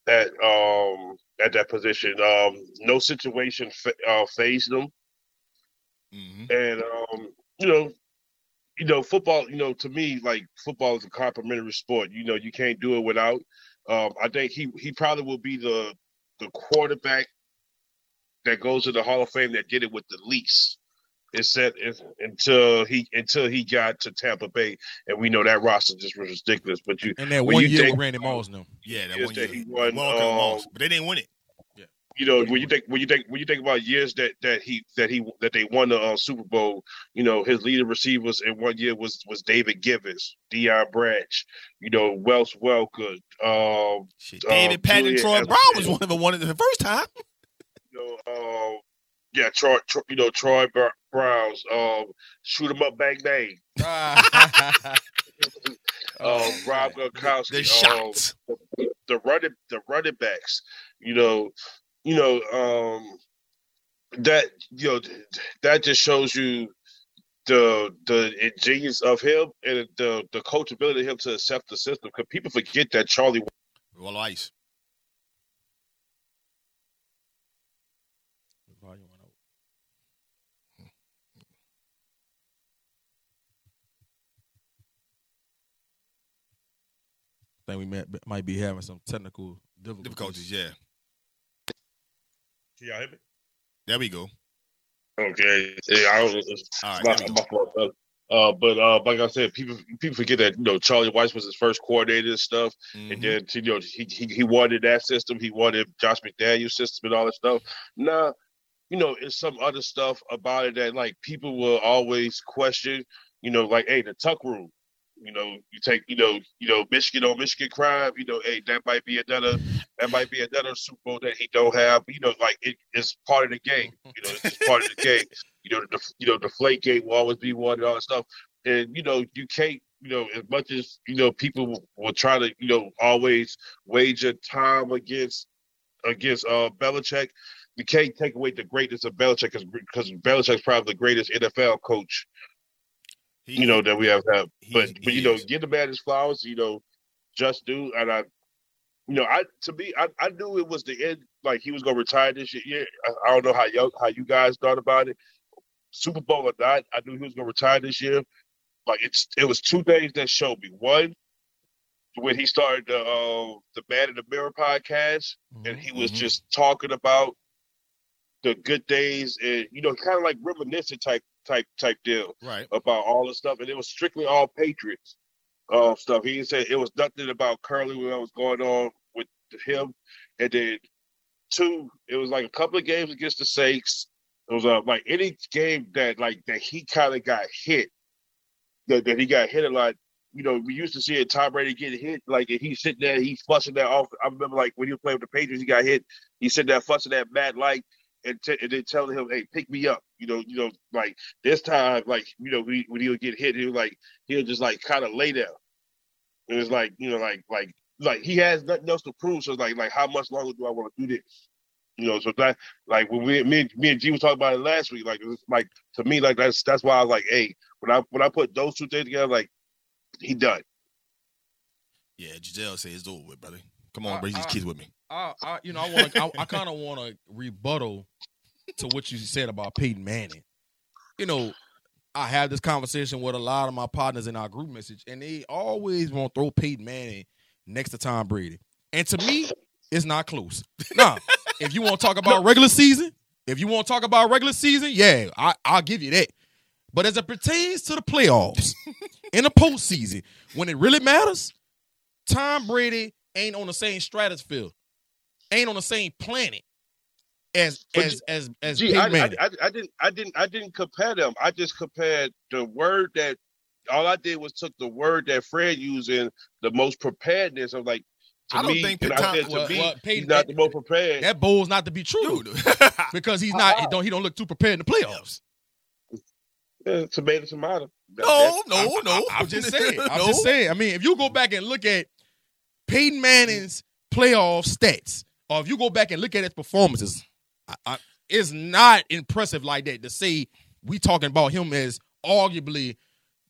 at um at that position. Um, no situation fa- uh, phased him, Mm-hmm. and um, you know. You know, football. You know, to me, like football is a complementary sport. You know, you can't do it without. Um, I think he he probably will be the the quarterback that goes to the Hall of Fame that did it with the least. It said if, until he until he got to Tampa Bay, and we know that roster just was ridiculous. But you And that When one you year think- with Randy Moss now. Yeah, that Yes, one that year. he won, Welker and um, Moss, but they didn't win it. you know when you think when you think when you think about years that that he that he that they won the uh, Super Bowl, you know his leading receivers in one year was was David Givens, Deion Branch, you know Wes Welker, um, Shit. Uh, David Patton, Julian Troy Edelman. Brown was one of the one of the first time. you know, uh, yeah, Troy, Troy, you know Troy Br- Browns, um, shoot 'em up, bang bang, uh, Rob Gronkowski, The um, shots. the running the running backs, you know, you know, um that you know that just shows you the the genius of him and the the coachability of him to accept the system. Because people forget that Charlie Roll ice. Think we might, might be having some technical difficulties. Difficulties, yeah. Can y'all hear me? There we go. Okay. Yeah, I was, All right, my, my fault. Uh, but uh, like I said, people people forget that you know Charlie Weis was his first coordinator and stuff, Mhm. and then you know he, he he wanted that system, he wanted Josh McDaniel's system and all that stuff. Now, you know, it's some other stuff about it that like people will always question. You know, like hey, the tuck rule. You know, you take you know you know Michigan on Michigan crime. You know, hey, that might be another that might be another Super Bowl that he don't have. You know, like it, it's part of the game. You know, it's just part of the game. You know, the you know the flake game will always be one and all that stuff. And you know, you can't. You know, as much as you know, people will, will try to you know always wager time against against uh Belichick. You can't take away the greatness of Belichick because Belichick's probably the greatest NFL coach you know that we have he- But but you know, is. give the man his flowers. You know, just do. And I, you know, I to me, I, I knew it was the end. Like he was gonna retire this year. I, I don't know how you how you guys thought about it. Super Bowl or not, I knew he was gonna retire this year. Like it's it was two things that showed me. One, when he started the uh, the Man in the Mirror podcast, and he was Mhm. just talking about the good days and you know, kind of like reminiscent type type type deal right. about all the stuff, and it was strictly all Patriots uh, stuff. He said it was nothing about Curly what was going on with him, and then two, it was like a couple of games against the Saints. It was uh, like any game that like that he kind of got hit, that, that he got hit a lot. You know, we used to see it, Tom Brady get hit, like he's sitting there, he's fussing that off. I remember like when he was playing with the Patriots, he got hit. He's sitting there fussing that Matt Light and, t- and then telling him, "Hey, pick me up." You know, you know, like this time, like you know, when, when he would get hit, he was like he'll just like kind of lay there. And it's like you know, like like like he has nothing else to prove. So it's like like how much longer do I want to do this? You know, so that like when we me, and- me and G was talking about it last week, like it was like to me, like that's that's why I was like, hey, when I when I put those two things together, like he done. Yeah, Gisele says it's over with, brother. Come on, uh, I- raise these I- kids with me. I, I you know, I want I, I kind of want to rebuttal to what you said about Peyton Manning. You know, I have this conversation with a lot of my partners in our group message, and they always want to throw Peyton Manning next to Tom Brady. And to me, it's not close. Now, if you want to talk about regular season, if you want to talk about regular season, yeah, I, I'll give you that. But as it pertains to the playoffs in the postseason, when it really matters, Tom Brady ain't on the same stratosphere, ain't on the same planet as But as as as Gee, Peyton I, I, Manning. I, I didn't I didn't I didn't compare them. I just compared the word that all I did was took the word that Fred used in the most preparedness of like to I don't me, think and Tom- I said to well, me, well, he's Peyton- not the most prepared. that bowl's not to be true because he's not. He don't he don't look too prepared in the playoffs. Yeah, tomato, tomato. That- no, no, no. I'm just saying. I'm No. just saying. I mean, if you go back and look at Peyton Manning's playoff stats, or if you go back and look at his performances, I, I, it's not impressive like that to say we talking about him as arguably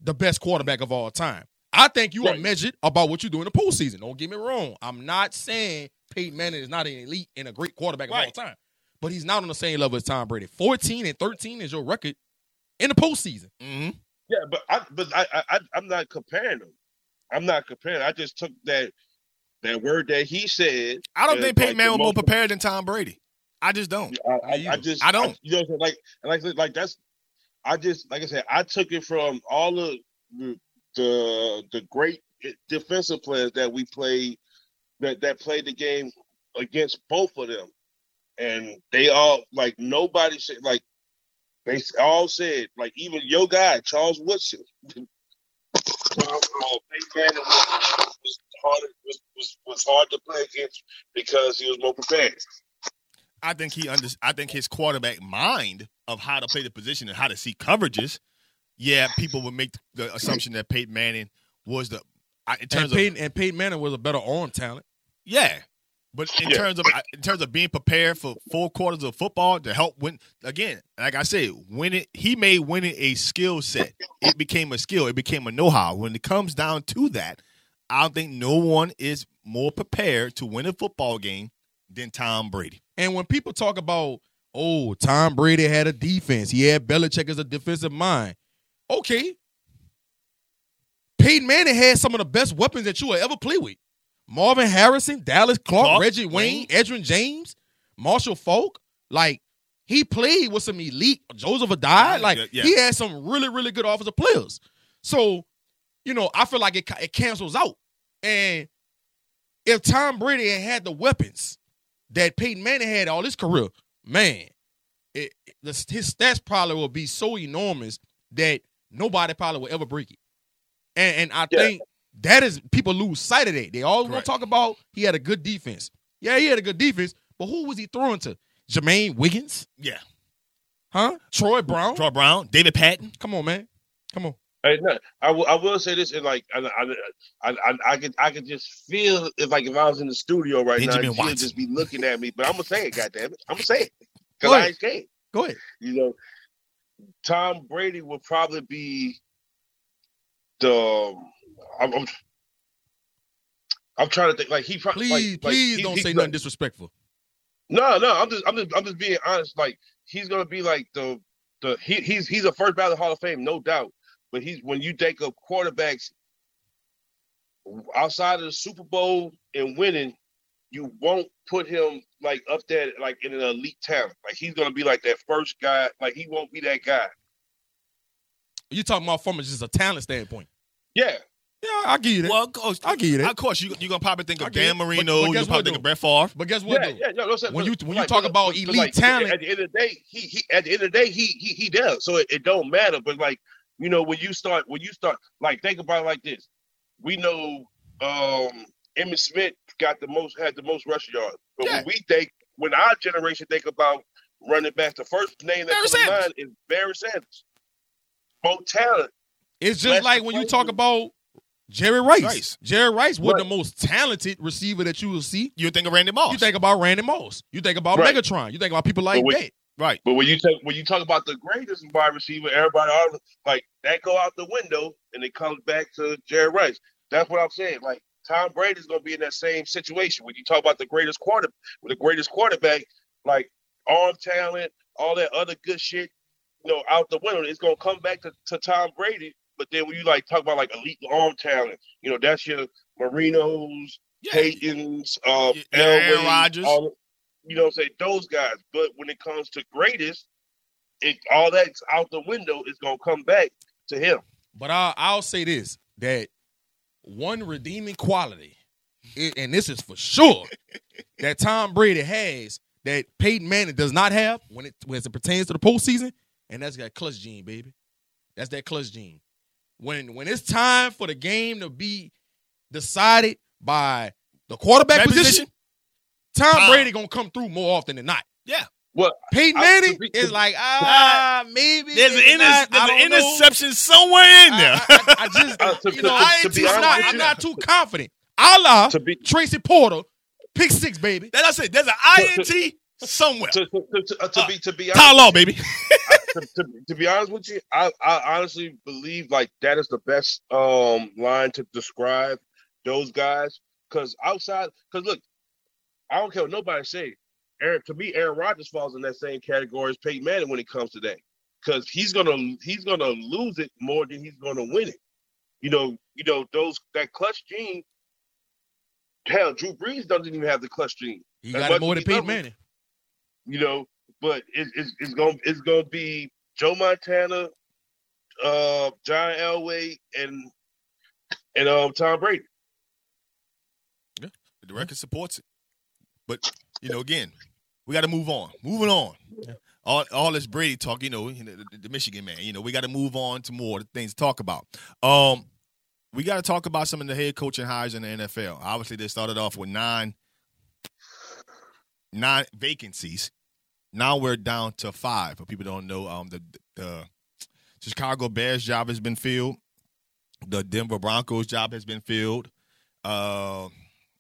the best quarterback of all time. I think you are measured about what you do in the postseason. Don't get me wrong. I'm not saying Peyton Manning is not an elite and a great quarterback of all Right. time, but he's not on the same level as Tom Brady. 14 and 13 is your record in the postseason. Mhm. Yeah, but I but I, I I- I'm not comparing them. I'm not comparing. I just took that that word that he said. I don't think Peyton like, Manning was more prepared than Tom Brady. I just don't. I, I, I just I don't. you know what I'm like like like that's I just like I said I took it from all of the the, the great defensive players that we played that that played the game against both of them, and they all like nobody said like they all said like even your guy Charles Woodson. Charles, Peyton Manning was, was hard was, was, was hard to play against because he was more prepared. I think he under, I think his quarterback mind of how to play the position and how to see coverages. Yeah, people would make the assumption that Peyton Manning was the I- in And terms Peyton, of and Peyton Manning was a better arm talent. yeah, but in Yeah. terms of in terms of being prepared for four quarters of football to help win again, like I said, winning he made winning a skill set. It became a skill. It became a know how. When it comes down to that, I don't think no one is more prepared to win a football game than Tom Brady. And when people talk about, oh, Tom Brady had a defense, he had Belichick as a defensive mind. Okay. Peyton Manning had some of the best weapons that you will ever play with. Marvin Harrison, Dallas Clark, Clark, Reggie Wayne, Wayne. Edgerrin James, Marshall Faulk. Like he played with some elite Joseph Addai. Like Yeah. he had some really, really good offensive players. So, you know, I feel like it, it cancels out. And if Tom Brady had had the weapons that Peyton Manning had all his career, man, it, it- the, his stats probably will be so enormous that nobody probably will ever break it. And, and I Yeah. think that is people lose sight of that. They always want to talk about he had a good defense. Yeah, he had a good defense, but who was he throwing to? Jermaine Wiggins, Yeah. huh? Troy Brown. Troy Brown, David Patton. Come on, man. Come on. I will. I will say this, and like, I, I, I, I, I could, I could just feel if, like, if I was in the studio right Benjamin now, Watson. just be looking at me. But I'm gonna say it, goddamn it, I'm gonna say it Go because I ahead. ain't scared. Go ahead. You know, Tom Brady will probably be the. Um, I'm, I'm, I'm trying to think. Like he probably. Please, like, like, please he- don't he's say gonna- nothing disrespectful. No, no, I'm just, I'm just, I'm just being honest. Like he's gonna be like the, the he, he's he's a first ballot Hall of Fame, no doubt. But he's when you take of quarterbacks outside of the Super Bowl and winning, you won't put him like up there like in an elite talent. Like he's gonna be like that first guy. Like he won't be that guy. You talking about from just a talent standpoint? Yeah, Yeah, I give you that. Well, of course, I'll give you that. Of course, you you gonna probably think I of get Dan Marino. but you guess probably what, think though? of Brett Favre. but guess what? yeah, though? yeah. No, no, no, When you- but- when you talk but- about but, elite like, talent- at the end of the day, he he at the end of the day, he he he does. So it, it don't matter. But like you know, when you start when you start like think about it like this, we know um Emmitt Smith got the most had the most rush yards. But Yeah. when we think when our generation think about running back, the first name that comes to mind is Barry Sanders. More talent. It's just Less like when you players. talk about Jerry Rice. Rice. Jerry Rice was Right. the most talented receiver that you will see. You think of Randy Moss. You think about Randy Moss. You think about Right. Megatron. You think about people like But we- that. Right. But when you talk when you talk about the greatest wide receiver, everybody all like that go out the window and it comes back to Jerry Rice. That's what I'm saying. Like Tom Brady's gonna be in that same situation. When you talk about the greatest quarter the greatest quarterback, like arm talent, all that other good shit, you know, out the window, it's gonna come back to, to Tom Brady. But then when you like talk about like elite arm talent, you know, that's your Marinos, Yeah. Peyton's, uh, Yeah, Aaron Rodgers. all- you know, what I'm those guys. But when it comes to greatest, it all that's out the window is gonna come back to him. But I, I'll say this: that one redeeming quality, i- and this is for sure, that Tom Brady has that Peyton Manning does not have when it when it pertains to the postseason, and that's that clutch gene, baby. That's that clutch gene. When when it's time for the game to be decided by the quarterback position, position? Tom Tom. Brady gonna come through more often than not. Yeah. Well, Peyton I- Manning to be- is like ah maybe There's an, inter- not, there's an don't know. interception somewhere in there. I, I- I just, Uh, to- you know, to- I to ain't be too, honest not, with I'm you- not too confident. A la Uh, to be Tracy Porter, pick six, baby. That's I said. There's an INT somewhere. to, to, to, uh, to be to be Tyler honest, Law, baby. to, to, to be honest with you, I, I honestly believe like that is the best um line to describe those guys. Cause outside, cause look, I don't care what nobody say. Aaron, to me, Aaron Rodgers falls in that same category as Peyton Manning when it comes to that. Cause he's gonna he's gonna lose it more than he's gonna win it. You know, you know those that clutch gene. Hell, Drew Brees doesn't even have the clutch gene He got it more than Peyton Manning. you know, but it, it's it's gonna it's gonna be Joe Montana, uh, John Elway, and and um Tom Brady. Yeah, The record supports it. But you know, again, we got to move on. Moving on. Yeah. All, all this Brady talk, you know, the, the Michigan man. You know, we got to move on to more things to talk about. Um, we got to talk about some of the head coaching hires in the NFL. Obviously, they started off with nine nine vacancies. Now we're down to five. For people don't know, um, the the Chicago Bears job has been filled. The Denver Broncos job has been filled. Uh, let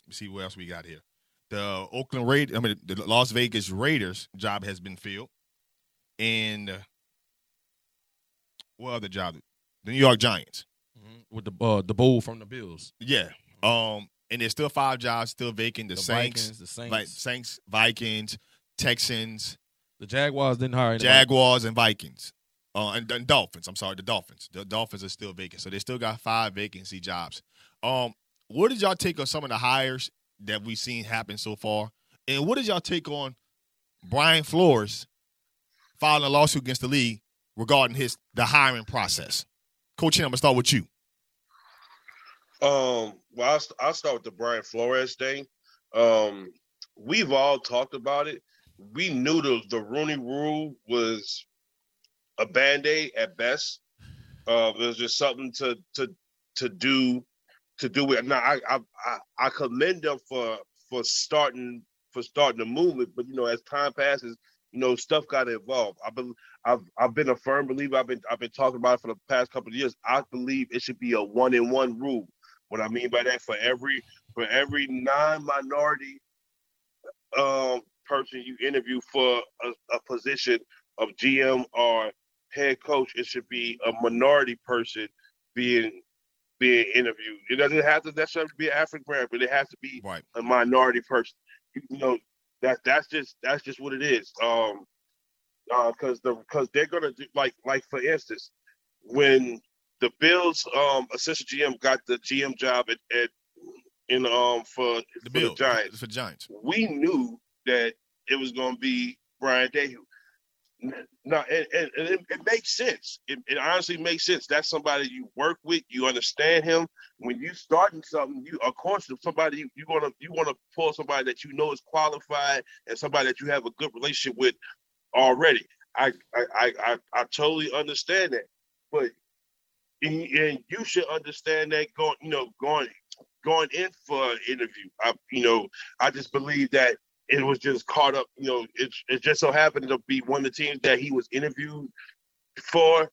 me see what else we got here. The Oakland Raid, I mean, the Las Vegas Raiders job has been filled, and uh, what other job? The New York Giants. Mhm. With the uh, Daboll from the Bills. Yeah. Um, and there's still five jobs still vacant. The, The Saints, Vikings, the Saints. Vi- Saints, Vikings, Texans, The Jaguars didn't hire anybody. Jaguars, and Vikings. Uh, and, and Dolphins. I'm sorry, the Dolphins. The Dolphins are still vacant, so they still got five vacancy jobs. Um, what did y'all take on some of the hires that we've seen happen so far? And what did y'all take on Brian Flores filing a lawsuit against the league regarding his the hiring process? Coach, I'm gonna start with you. Um, well, I'll, I'll start with the Brian Flores thing. Um, we've all talked about it. We knew the the Rooney Rule was a band aid at best. Uh, it was just something to to to do to do it. Now, I I I commend them for for starting for starting the movement, but you know, as time passes, you know, stuff got to evolve. I've been I've I've been a firm believer. I've been I've been talking about it for the past couple of years. I believe it should be a one in one rule. What I mean by that, for every for every non-minority um, person you interview for a, a position of GM or head coach, it should be a minority person being being interviewed. It doesn't have to necessarily be African American, but it has to be right. a minority person. You know that that's just that's just what it is. Um, because uh, the because they're gonna do like like for instance, when the Bills um assistant GM got the GM job at, at in um for the, for Bill, the Giants, for Giants, we knew that it was gonna be Brian Daboll. No, and, and, and it, it, makes sense. It, it, honestly makes sense. That's somebody you work with. You understand him. When you starting something, you of course somebody you, you wanna you wanna pull somebody that you know is qualified and somebody that you have a good relationship with already. I I I, I, I totally understand that, but and, and you should understand that going you know going going in for an interview. I you know I just believe that it was just caught up. You know, it it just so happened to be one of the teams that he was interviewed for,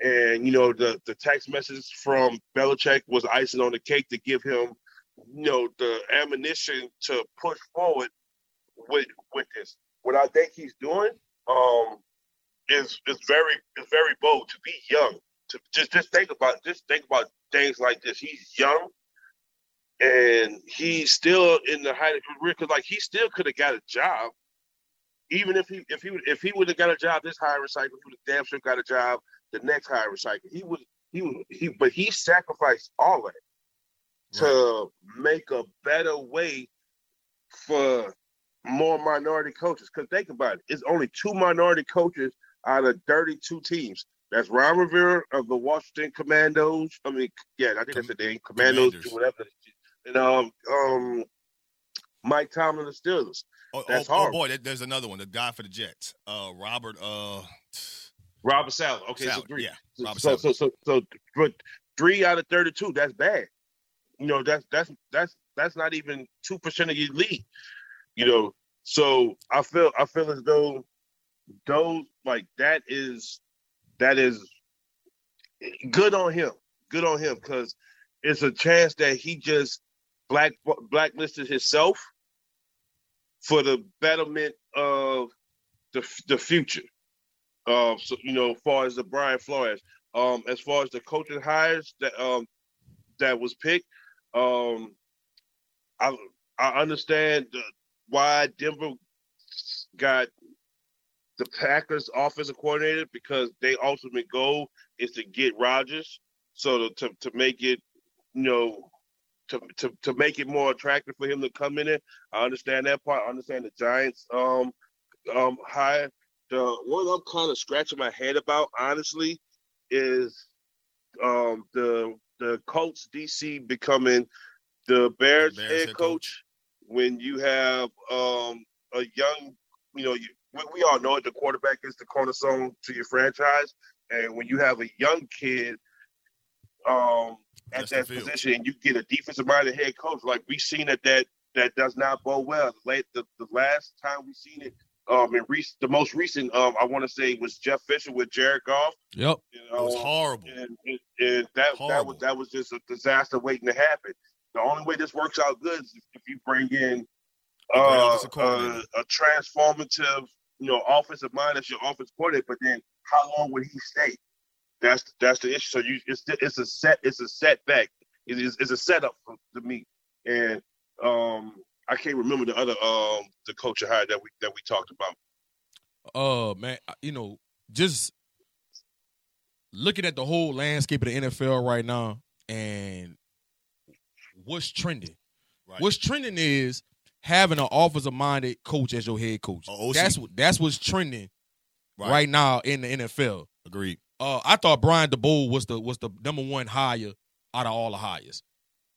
and you know the the text message from Belichick was icing on the cake to give him, you know, the ammunition to push forward with with this. What I think he's doing, um, is is very is very bold to be young. To just just think about just think about things like this. He's young and he's still in the height of career because like he still could have got a job even if he if he if he would have got a job this hiring cycle he would have damn sure got a job the next hiring cycle he would he would he but he sacrificed all that right. to make a better way for more minority coaches because think about it it's only two minority coaches out of 32 teams that's Ron Rivera of the Washington Commandos. I mean, yeah, I think that's the name. Commandos, Commanders. whatever and um, um, Mike Tomlin, the Steelers. Oh, That's oh, oh boy, there's another one. The guy for the Jets, uh, Robert. Uh, Robert Saleh. Okay, so three. Yeah, Robert so, so, so, so, but three out of thirty-two. That's bad. You know, that's that's that's that's not even two percent of your league. You know, so I feel I feel as though those like that is that is good on him. Good on him because it's a chance that he just black blacklisted himself for the betterment of the the future. Uh, so you know, as far as the Brian Flores, um, as far as the coaching hires that um that was picked, um, I I understand why Denver got the Packers offensive coordinator because their ultimate goal is to get Rodgers. So to, to, to make it, you know, to, to, to make it more attractive for him to come in it. I understand that part. I understand the Giants um um hire. The one I'm kind of scratching my head about, honestly, is um the the Colts DC becoming the Bears, the Bears head, head coach, coach, when you have um a young, you know, you, we all know it, the quarterback is the cornerstone to your franchise, and when you have a young kid um at that position and you get a defensive minded head coach. Like we've seen that that that does not bode well. Late the, the last time we seen it, um, in recent the most recent, um, I want to say was Jeff Fisher with Jared Goff. Yep, you know, it was horrible, and, and, and that horrible. that was that was just a disaster waiting to happen. The only way this works out good is if you bring in uh, a, a transformative, you know, offensive mind as your offense coordinator. But then, how long would he stay? That's that's the issue. So you it's it's a set it's a setback. It is it's a setup for, to me. And um I can't remember the other um the coach hire that we that we talked about. Uh man, you know, just looking at the whole landscape of the NFL right now and what's trending. Right. What's trending is having an offensive minded coach as your head coach. A OC. That's what that's what's trending right. now in the NFL. Agreed. Uh, I thought Brian Daboll was the was the number one hire out of all the hires.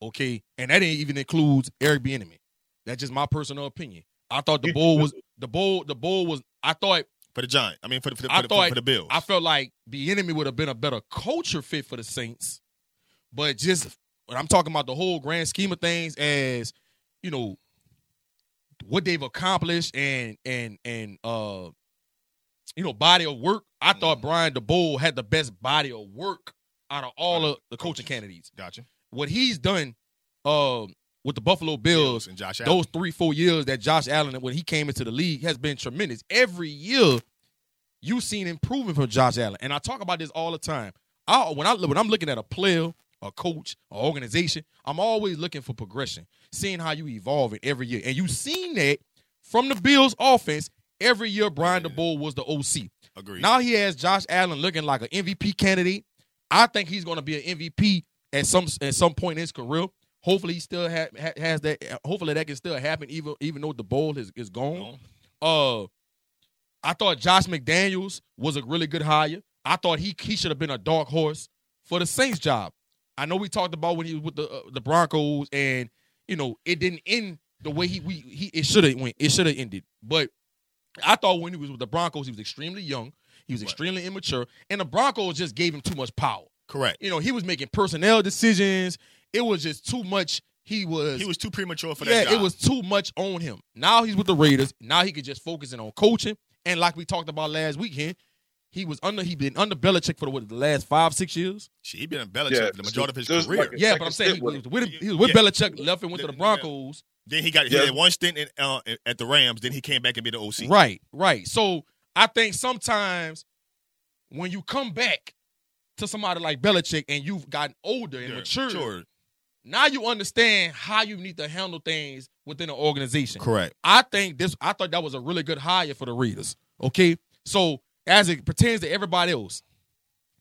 Okay, and that didn't even includes Eric Bieniemy. That's just my personal opinion. I thought the bull was the bull. The bull was. I thought For the Giant. I mean, for the, for the, I for thought- for the Bills. I felt like Bieniemy would have been a better culture fit for the Saints, but just when I'm talking about the whole grand scheme of things, as you know, what they've accomplished and and and uh, you know, body of work. I thought Brian Daboll had the best body of work out of all of the coaching candidates. gotcha. What he's done, uh, with the Buffalo Bills, and Josh Allen. those three four years that Josh Allen when he came into the league has been tremendous. Every year, you've seen improvement from Josh Allen, and I talk about this all the time. I, when I when I'm looking at a player, a coach, an organization, I'm always looking for progression, seeing how you evolve it every year, and you've seen that from the Bills offense. Every year, Brian Yeah. Daboll was the OC. Agreed. Now he has Josh Allen looking like an MVP candidate. I think he's going to be an MVP at some at some point in his career. Hopefully, he still ha- ha- has that. Hopefully, that can still happen even even though Daboll is is gone. Uh, I thought Josh McDaniels was a really good hire. I thought he he should have been a dark horse for the Saints job. I know we talked about when he was with the uh, the Broncos, and you know it didn't end the way he we he it should have went. It should have ended, but I thought when he was with the Broncos, he was extremely young. He was Right. extremely immature, and the Broncos just gave him too much power. Correct. You know, he was making personnel decisions. It was just too much. He was He was too premature for yeah, that job. it was too much on him. Now he's with the Raiders. Now he could just focus in on coaching. And like we talked about last weekend, he was under he been under Belichick for the, what, the last five six years. Shit, he been in Belichick Yeah, for the majority of his career. like Yeah, but I'm saying he stint with was him. with, he was with Yeah. Belichick, left and went to the Yeah. Broncos. Then he got he Yeah. had one stint in, uh, at the Rams. Then he came back and be the OC. Right, right. So I think sometimes when you come back to somebody like Belichick and you've gotten older and Yeah, matured, matured. now you understand how you need to handle things within an organization. Correct. I think this. I thought that was a really good hire for the Raiders. Okay, so as it pertains to everybody else,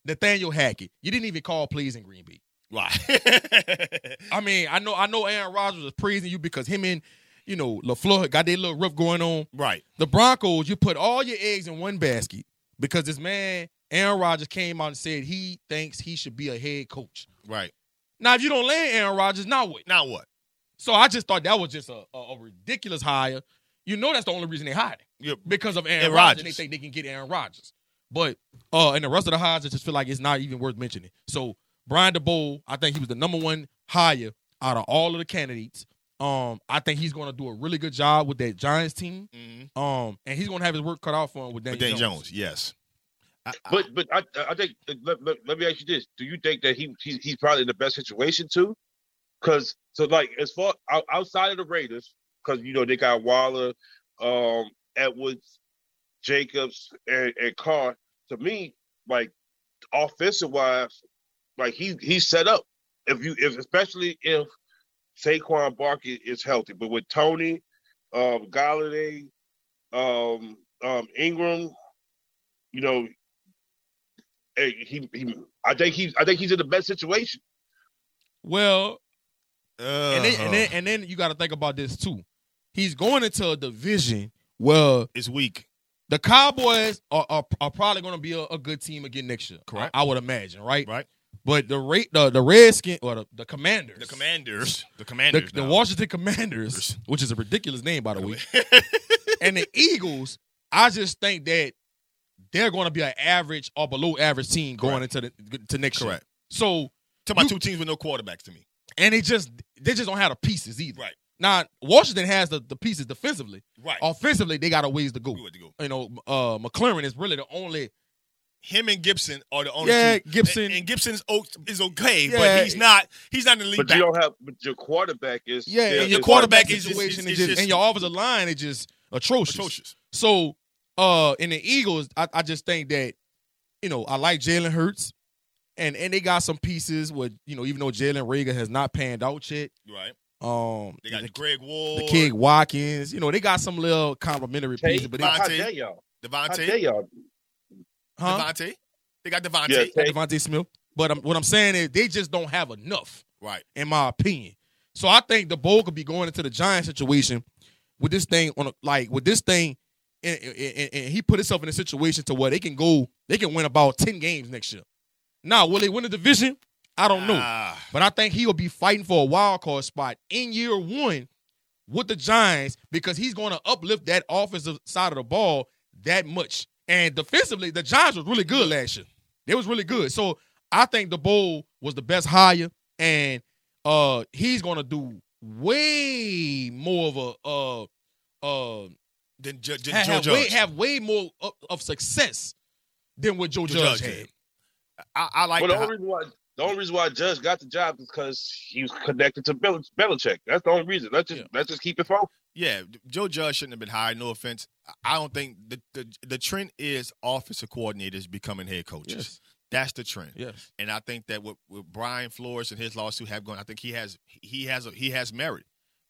Nathaniel Hackett, you didn't even call plays in Green Bay. Right. I mean, I know, I know, Aaron Rodgers is praising you because him and you know Lafleur got their little riff going on. right. The Broncos, you put all your eggs in one basket because this man Aaron Rodgers came out and said he thinks he should be a head coach. Right. Now, if you don't land Aaron Rodgers, now what? Now what? So I just thought that was just a, a, a ridiculous hire. You know that's the only reason they hired him Yep. because of Aaron And Rodgers. and They think they can get Aaron Rodgers, but uh, and the rest of the hires, I just feel like it's not even worth mentioning. So Brian Daboll, I think he was the number one hire out of all of the candidates. Um, I think he's going to do a really good job with that Giants team. Mm-hmm. Um, and he's going to have his work cut out for him with Daniel Dan Jones. Jones, yes. I, I- But but I I think let, let, let me ask you this: Do you think that he, he he's probably in the best situation too? Because so like as far outside of the Raiders, because you know they got Waller, um, Edwards, Jacobs, and, and Carr. To me, like offensive wise, like he he's set up. If you if especially if Saquon Barkley is healthy, but with Toney, um, Golladay, um, um, Ingram, you know, hey, he, he I think he I think he's in the best situation. Well, and then, uh, and then and then you got to think about this too. He's going into a division where it's weak. the Cowboys are, are, are probably going to be a, a good team again next year. Correct. I, I would imagine, right? Right. But the rate the the Redskins or the, the Commanders, The Commanders. The the, Commanders. the now. Washington Commanders, which is a ridiculous name by the way, and the Eagles. I just think that they're going to be an average or below average team going Correct. into the to next year. So Talk about You- two teams with no quarterbacks to me. and they just they just don't have the pieces either. Right. Now Washington has the, the pieces defensively. Right. Offensively, they got a ways to go. To go. You know, uh, McLaurin is really the only. Him and Gibson are the only Yeah, two. Gibson. And, and Gibson is, okay, Yeah. but he's not. He's not in the league. But back. you don't have but your quarterback is Yeah, and your is- quarterback is- is- situation is- is, is just, just- and your offensive line is just atrocious. atrocious. So, uh, in the Eagles, I, I just think that, you know, I like Jalen Hurts, and and they got some pieces with, you know, even though Jalen Reagor has not panned out yet. Right. Um, They got the, Greg Ward. the kid Watkins, you know, they got some little complimentary Tay- pieces, but they, DeVonta. How dare y'all? How dare DeVonta. y'all? Huh? DeVonta. They got DeVonta. Yeah, Tay- DeVonta Smith. But um, what I'm saying is they just don't have enough. Right. in my opinion. So I think Daboll could be going into the Giant situation with this thing on a, like with this thing, and, and, and he put himself in a situation to where they can go, they can win about ten games next year. Now, will they win the division? I don't know, Ah, but I think he'll be fighting for a wild card spot in year one with the Giants because he's going to uplift that offensive side of the ball that much. And defensively, the Giants was really good last year. They was really good. So I think Daboll was the best hire, and uh, he's going to do way more of a uh uh than Ju- Ju- have, Joe have Judge. way, have way more of, of success than what Joe Joe Judge, Judge had. I, I like Well, the the, only reason why the only reason why Judge got the job is because he was connected to Bel- Belichick. That's the only reason. Let's just Yeah. let's just keep it focused. Yeah. Joe Judge shouldn't have been hired. No offense. I don't think the the, the trend is offensive coordinators becoming head coaches. Yes, That's the trend. yes. And I think that with, with Brian Flores and his lawsuit have gone, I think he has he has a, he has merit.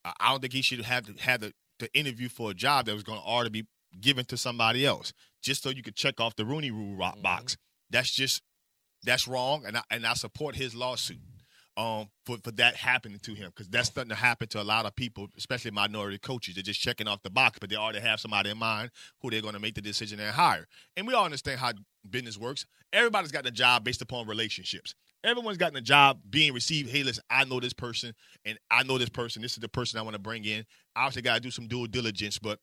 I don't think he should have to have the, the interview for a job that was going to already be given to somebody else just so you could check off the Rooney Rule rock mm-hmm. box. That's just that's wrong, and I, and I support his lawsuit um for, for that happening to him because that's starting to happen to a lot of people, especially minority coaches. They're just checking off the box, but they already have somebody in mind who they're going to make the decision and hire. And we all understand how business works. Everybody's gotten a job based upon relationships. Everyone's gotten a job being received. Hey, listen, I know this person, and I know this person. This is the person I want to bring in. I obviously got to do some due diligence, but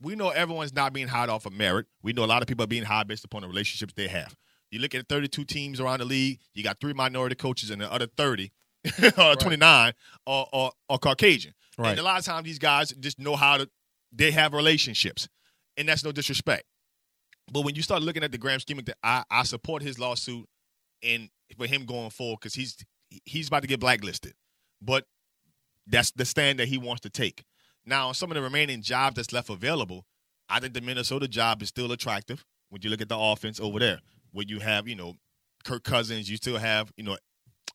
we know everyone's not being hired off of merit. We know a lot of people are being hired based upon the relationships they have. You look at 32 teams around the league, you got three minority coaches, and the other 30 uh, or 29 are, are, are Caucasian. Right. And a lot of times these guys just know how to, they have relationships. And that's no disrespect. But when you start looking at the Graham scheme I, I support his lawsuit and for him going forward because he's he's about to get blacklisted. But that's the stand that he wants to take. Now, some of the remaining jobs that's left available, I think the Minnesota job is still attractive when you look at the offense over there. Where you have, you know, Kirk Cousins, you still have, you know,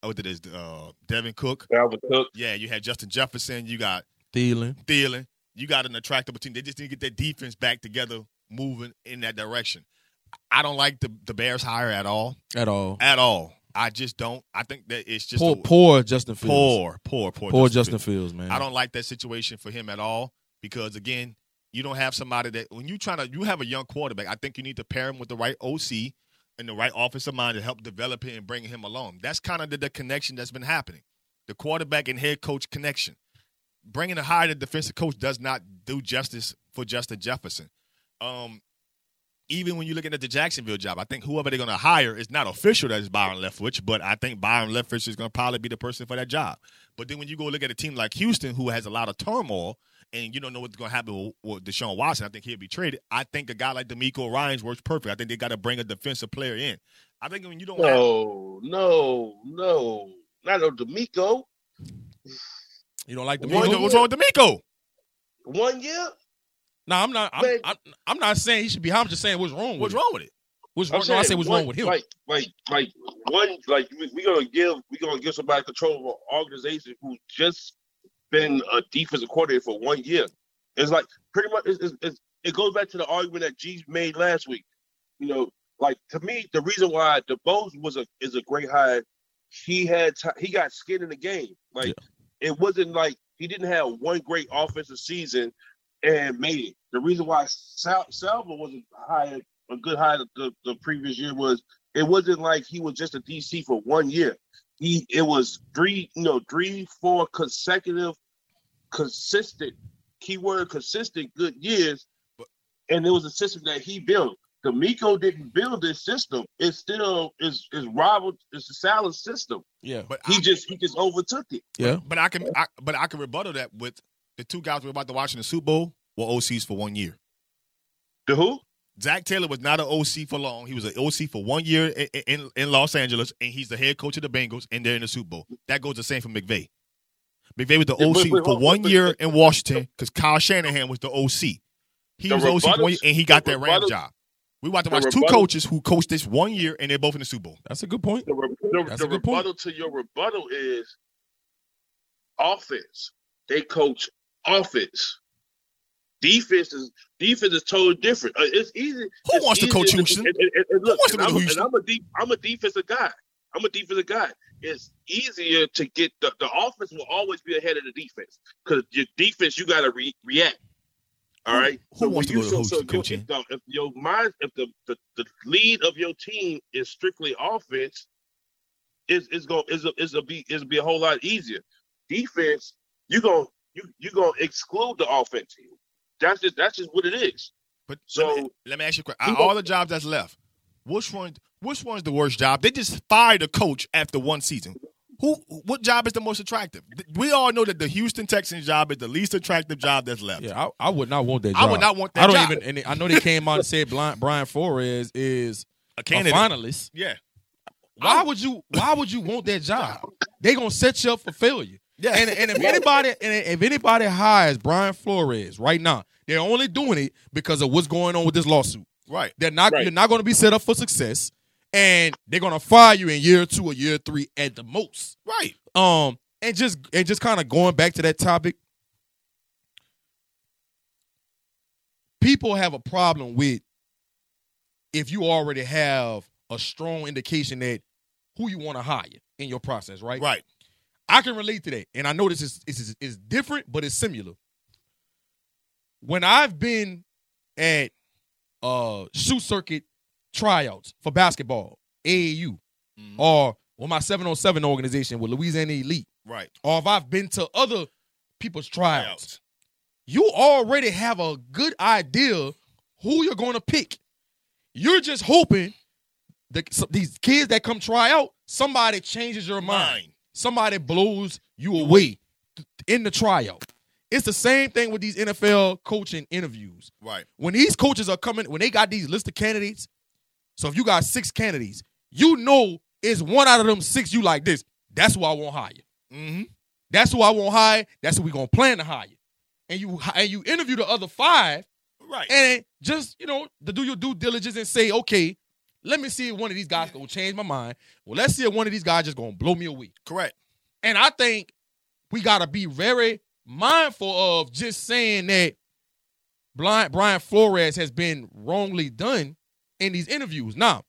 what did it is, uh, Devin Cook. Dalvin Cook. Yeah, you had Justin Jefferson. You got Thielen. Thielen. You got an attractive team. They just need to get their defense back together, moving in that direction. I don't like the the Bears hire at all, At all. at all. I just don't. I think that it's just Poor, a- poor Justin Fields. poor, poor, poor, Poor Justin Justin Fields. Fields, man. I don't like that situation for him at all because again, you don't have somebody that when you trying to you have a young quarterback. I think you need to pair him with the right OC and the right office of mind to help develop him and bring him along. That's kind of the, the connection that's been happening. The quarterback and head coach connection. Bringing a higher defensive coach does not do justice for Justin Jefferson. Um, even when you're looking at the Jacksonville job, I think whoever they're going to hire is not official that is Byron Leftwich, but I think Byron Leftwich is going to probably be the person for that job. But then when you go look at a team like Houston, who has a lot of turmoil, and you don't know what's going to happen with, with Deshaun Watson, I think he'll be traded. I think a guy like DeMeco Ryans works perfect. I think they got to bring a defensive player in. I think when you don't have No, no, no, not no DeMeco. You don't like the One what's, DeMeco? what's wrong with DeMeco? One year. No, I'm not. I'm, I'm, I'm not saying he should be. I'm just saying what's wrong What's it. wrong with it? What's I'm wrong? No, I saying say what's one- wrong with him. Like, like, like one, like we, we gonna give we gonna give somebody control of an organization who's just been a defensive coordinator for one year. It's like pretty much it's, it's, it goes back to the argument that G made last week. You know, like to me, the reason why Daboll was a is a great hire. He had ti he got skin in the game. Like it wasn't like he didn't have one great offensive season and made it. The reason why Sal, Saleh was a hire, a good hire the, the previous year was it wasn't like he was just a DC for one year. He it was three, you know, three, four consecutive, consistent, keyword consistent good years, and it was a system that he built. DeMeco didn't build this system. It still is is Robert. It's a Saleh system. Yeah, But He I, just he just overtook it. yeah. but I can, I, but I can rebuttal that with the two guys we're about to watch in the Super Bowl were OCs for one year. The who? Zac Taylor was not an OC for long. He was an OC for one year in, in, in Los Angeles, and he's the head coach of the Bengals, and they're in the Super Bowl. That goes the same for McVay. McVay was the Yeah, OC but- but- for but- one year in Washington because Kyle Shanahan was the OC. He The was the OC for one year, and he got that Rams job. We about to watch two rebuttal- coaches who coached this one year, and they're both in the Super Bowl. That's a good point. The, re- the, That's the a good point. rebuttal to your rebuttal is offense. They coach offense. Defense is defense is totally different. Uh, it's easy. Who it's wants to coach Houston? And, and- and look, wants to and to I'm, Houston? I'm a deep, I'm a defensive guy. I'm a defensive guy. it's easier to get the, the offense will always be ahead of the defense because your defense you got to re- react. All right. Who when wants to go to so, so Coach if, Ian? if your mind, if the, the the lead of your team is strictly offense, it's it's going it's a, it's a be it's be a whole lot easier. Defense, you going you you gonna exclude the offense. That's just that's just what it is. But So- let, me, let me ask you a question. All the jobs that's left, which one which one's the worst job? They just fired a coach after one season. Who what job is the most attractive? We all know that the Houston Texans job is the least attractive job that's left. Yeah, I, I would not want that. Job. I would not want that I don't job. even. And I know they came out and said Brian, Brian Flores is A a finalist. Yeah. Why would you? Why would you want that job? They're gonna set you up for failure. Yeah. And and if anybody and if anybody hires Brian Flores right now, they're only doing it because of what's going on with this lawsuit. Right. They're not. Right. You're not going to be set up for success, and they're going to fire you in year two or year three at the most. Right. Um, and just and just kind of going back to that topic, people have a problem with if you already have a strong indication that who you want to hire in your process, right? Right. I can relate to that, and I know this is is is different, but it's similar. When I've been at uh shoot circuit tryouts for basketball, AAU, Mhm. or with my 707 organization with Louisiana Elite, Right. or if I've been to other people's tryouts, you already have a good idea who you're going to pick. You're just hoping that so- these kids that come try out, somebody changes your mind. Mine. Somebody blows you away in the tryout. It's the same thing with these NFL coaching interviews. Right. When these coaches are coming, when they got these list of candidates, so if you got six candidates, you know it's one out of them six you like this. That's who I won't hire. Mm-hmm. That's who I won't hire. That's who we gonna plan to hire. And you and you interview the other five, Right. and just you know to do your due diligence and say, okay, let me see if one of these guys gonna change my mind. Well, let's see if one of these guys just gonna blow me away. Correct. And I think we gotta be very mindful of just saying that blind Brian Flores has been wrongly done in these interviews. Now,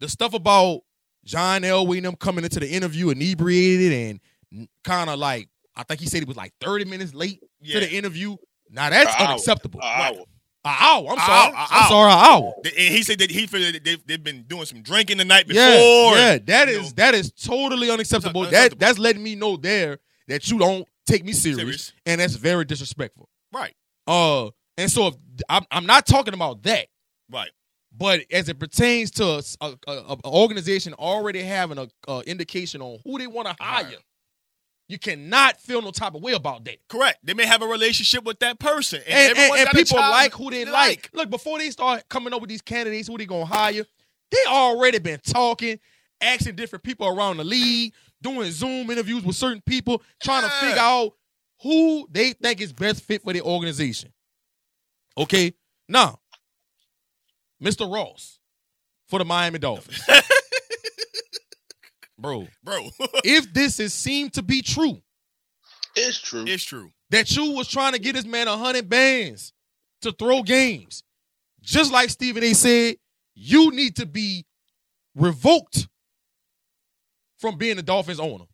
the stuff about John Elway and them coming into the interview inebriated and kind of like I think he said he was like 30 minutes late Yeah. to the interview. Now that's An unacceptable. An Right. An hour. I'm sorry. hour, I'm sorry. An hour. And he said that he feel that they've, they've been doing some drinking the night before. Yeah, yeah, that is know. that is totally unacceptable. That unacceptable. that's letting me know there that you don't take me serious, Serious. and that's very disrespectful. Right. Uh, and so if I'm I'm not talking about that, Right. but as it pertains to a, a, a- organization already having a, a indication on who they want to hire, Hire. you cannot feel no type of way about that. Correct. They may have a relationship with that person, and, And, and, and people like who they they like. Look, before they start coming up with these candidates, who they gonna hire, they already been talking, asking different people around the league, doing Zoom interviews with certain people, trying to figure out who they think is best fit for the organization. Okay, now, Mr. Ross for the Miami Dolphins, bro. bro. If this is seemed to be true, It's true. it's true. that you was trying to get this man a hundred bands to throw games. Just like Stephen A. said, you need to be revoked from being the Dolphins owner.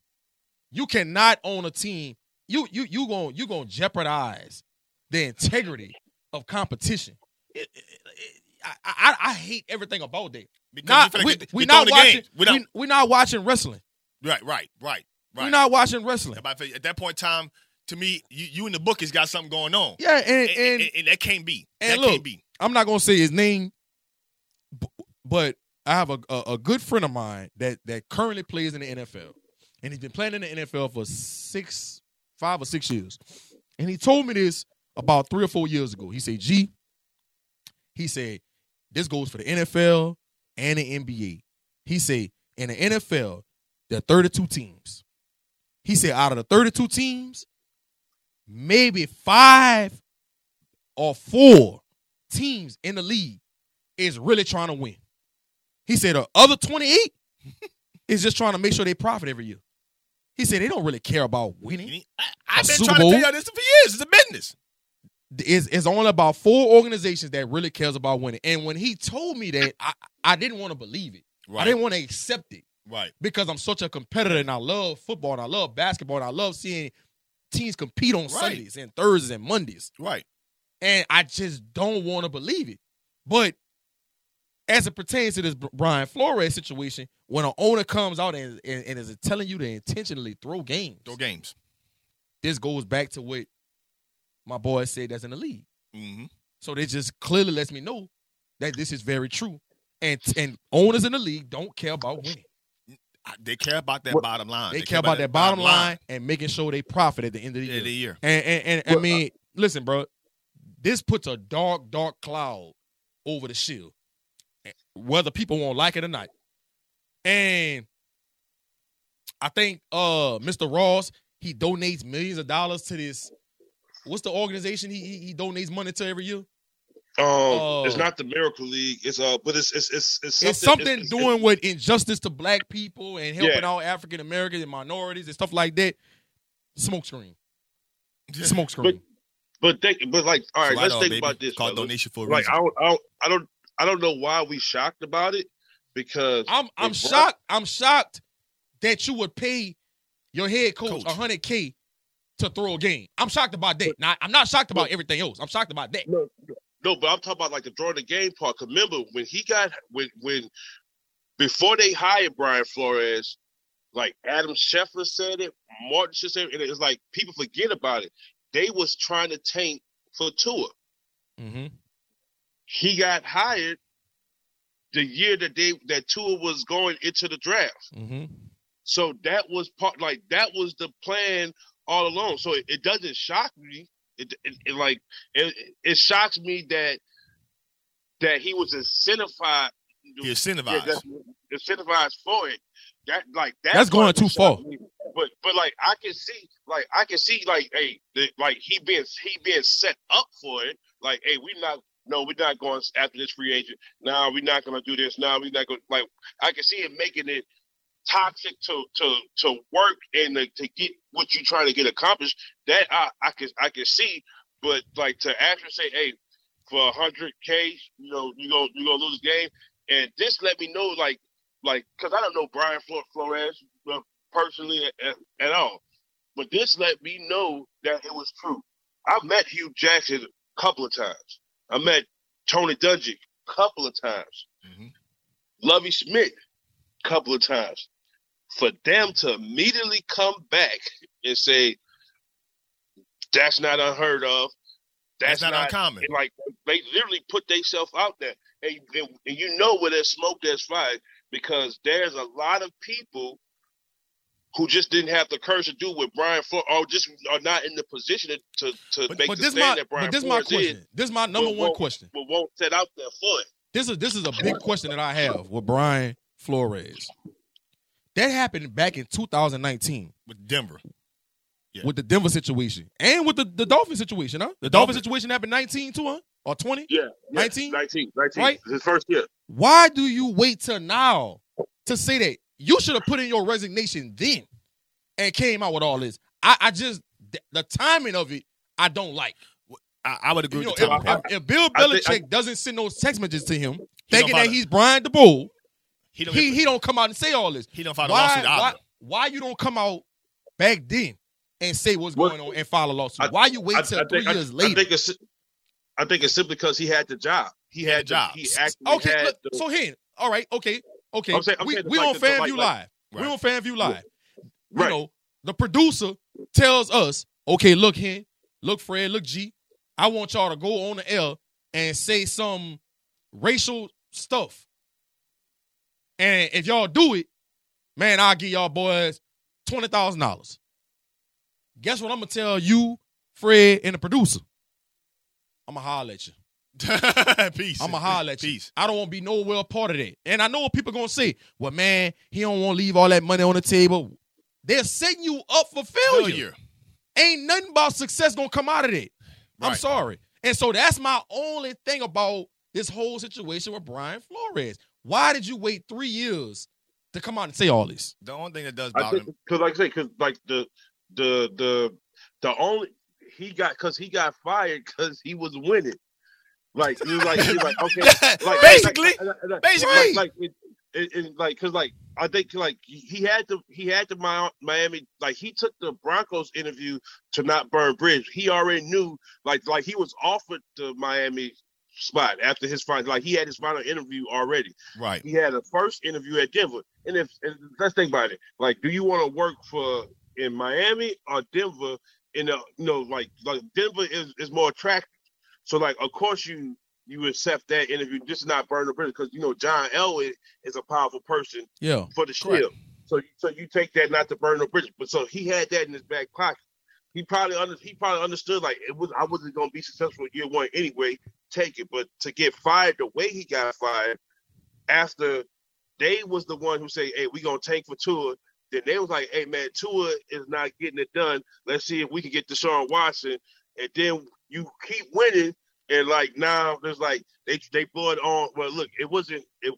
You cannot own a team. You you you going you going to jeopardize the integrity of competition. It- it- it- I, I, I hate everything about that. Because Not, we get- we not watching. We don't- we, we not watching wrestling. right, right, right, right. We're not watching wrestling. At that point in time, to me, you, you and the book has got something going on. Yeah, and And, and, and- and that can't be. and that look, can't be. I'm not gonna say his name, but I have a, a a good friend of mine that that currently plays in the NFL, and he's been playing in the NFL for six, five or six years, and he told me this about three or four years ago. He said, "G," he said, "This goes for the NFL and the NBA." He said, "In the NFL, there are 32 teams." He said, "Out of the 32 teams, maybe five or four teams in the league is really trying to win. He said the other 28 is just trying to make sure they profit every year. He said they don't really care about winning. I, I've A been Super trying to tell y'all this for years. It's a business. It's, it's only about four organizations that really cares about winning. And when he told me that, I, I didn't want to believe it. I didn't want to accept it. Right. because I'm such a competitor and I love football and I love basketball and I love seeing teams compete on Right. Sundays and Thursdays and Mondays. Right. And I just don't want to believe it. But as it pertains to this Brian Flores situation, when an owner comes out and, and, and is telling you to intentionally throw games, Throw games. this goes back to what my boy said that's in the league. Mm-hmm. So they just clearly lets me know that this is very true. And and owners in the league don't care about winning. They care about that What- bottom line. They, care about that bottom line and making sure they profit at the end of the year. the year. And and, and I Well, mean, listen, bro, this puts a dark, dark cloud over the shield, whether people won't like it or not. And I think uh Mr. Ross he donates millions of dollars to this. What's the organization he he, he donates money to every year? Um, Oh. it's not the Miracle League. It's uh, but it's it's it's it's something, it's something it's- doing with injustice to black people and helping Yeah. out African Americans and minorities and stuff like that. Smoke screen. Smoke screen. But think, but like, all right, Right let's think baby. about this. Called donation for a Like, reason. I don't, I don't, I don't, I don't know why we shocked about it because I'm I'm Brock- shocked. I'm shocked that you would pay your head coach Coach. hundred K to throw a game. I'm shocked about that. Now I'm not shocked about everything else. I'm shocked about that. no, no, but I'm talking about like the throwing the game part. 'Cause remember when he got when when before they hired Brian Flores, like Adam Schefter said it, Martin said it, and it's like people forget about it. They was trying to tank for Tua. Mm-hmm. He got hired the year that they that Tua was going into the draft. Mm-hmm. So that was part like that was the plan all along. So it, it doesn't shock me. It, it, it like it, it shocks me that that he was incentivized. He Yeah, incentivized. that's incentivized for it. That like that That's going too far. me. But but like I can see like I can see like hey the, like he being he being set up for it. Like hey we not no we're not going after this free agent. No we're not gonna do this. No we're not going like I can see it making it toxic to to to work and to, to get what you're trying to get accomplished. That I I can I can see. But like to actually say hey for hundred k you know you go you gonna lose the game and this let me know like like because I don't know Brian Flores uh, personally at, at all, but this let me know that it was true. I've met Hue Jackson a couple of times. I met Tony Dungy a couple of times. Mhm. Lovie Smith a couple of times. For them to immediately come back and say that's not unheard of. That's not uncommon. like they literally put themselves out there, and, and, and you know where there's smoke, there's fire, because there's a lot of people who just didn't have the courage to do what Brian Flores, or just are not in the position to to But, make but the this stand my that Brian but this my Flores question. is, This is my number But one question. but won't set out there for it. This is this is a big question that I have with Brian Flores. That happened back in 2019 with Denver. Yeah. with the Denver situation and with the, the Dolphin situation, huh? The, The Dolphin Dolphins. situation happened 19 too, huh? Or 20? Yeah, 19? 19, 19, Right? His first year. Why do you wait till now to say that? You should have put in your resignation then and came out with all this. I, I just th- the timing of it, I don't like. I, I would agree You know, the if, if- if Bill I Belichick think- doesn't send those text messages to him, He thinking that he's Brian Daboll, he don't. he he don't come out and say all this. he don't file a Why, lawsuit why, either. why you don't come out back then and say what's What- going on and file a lawsuit? I- why you wait I- till I three think- I- years I later? think it's I think it's simply because he had the job. He had had a job. The, he actually okay, had look, the, so here, all right, okay, okay. I'm saying- I'm we we like on FanView like- Live. We on FanView Live. You Right. know, the producer tells us, okay, look here, look Fred, look G, I want y'all to go on the air and say some racial stuff. And if y'all do it, man, I'll give y'all boys twenty thousand dollars. Guess what I'm gonna tell you, Fred, and the producer? I'm gonna holler at you. Peace. I'm gonna holler at you. Peace. I don't want to be nowhere a part of that. And I know what people gonna say. Well, man, he don't want to leave all that money on the table. They're setting you up for failure. Failure. Ain't nothing about success gonna come out of that. I'm sorry. And so that's my only thing about this whole situation with Brian Flores. Why did you wait three years to come out and say all this? The only thing that does I bother think him. because, like I say, because like the the the the only he got because he got fired because he was winning. Like he was like he was like okay, like Basically, like, basically. like, like, it- and like, cause like I think like he had to he had to Miami like he took the Broncos interview to not burn bridge. He already knew like like he was offered the Miami spot after his final like he had his final interview already. Right. He had a first interview at Denver. And if and let's think about it. Like, do you want to work for in Miami or Denver? In the you know, like like Denver is, is more attractive. So like of course you you accept that interview just not burn the bridge because you know John Elway is a powerful person yeah for the shield. So so you take that not to burn the bridge. But so he had that in his back pocket. He probably under, he probably understood like it was I wasn't gonna be successful year one anyway. Take it, but to get fired the way he got fired after they was the one who say, "Hey, we gonna tank for Tua." Then they was like, "Hey, man, Tua is not getting it done. Let's see if we can get Deshaun Watson." And then you keep winning, and like now there's like they they blow it on. Well, look, it wasn't it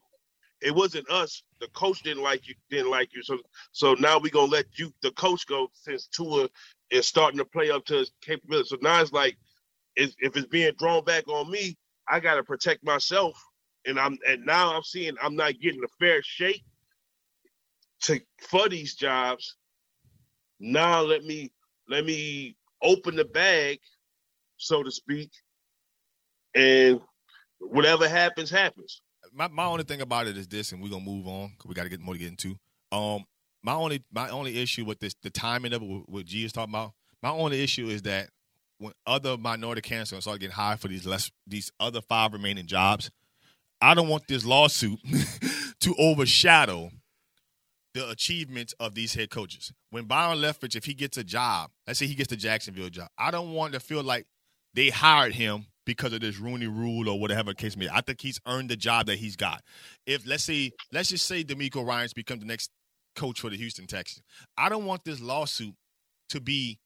it wasn't us. The coach didn't like you, didn't like you. So so now we gonna let you the coach go since Tua is starting to play up to his capability. So now it's like if it's being drawn back on me, I gotta protect myself. And I'm and now I'm seeing I'm not getting a fair shake to for these jobs. Now let me let me open the bag, so to speak, and whatever happens, happens. My my only thing about it is this, and we're gonna move on because we got to get more to get into. Um, my only my only issue with this, the timing of it, what G is talking about. My only issue is that when other minority candidates start getting hired for these less these other five remaining jobs, I don't want this lawsuit to overshadow the achievements of these head coaches. When Byron Leftwich, if he gets a job, let's say he gets the Jacksonville job, I don't want to feel like they hired him because of this Rooney Rule or whatever the case may be. I think he's earned the job that he's got. If let's say, let's just say DeMeco Ryans become the next coach for the Houston Texans, I don't want this lawsuit to be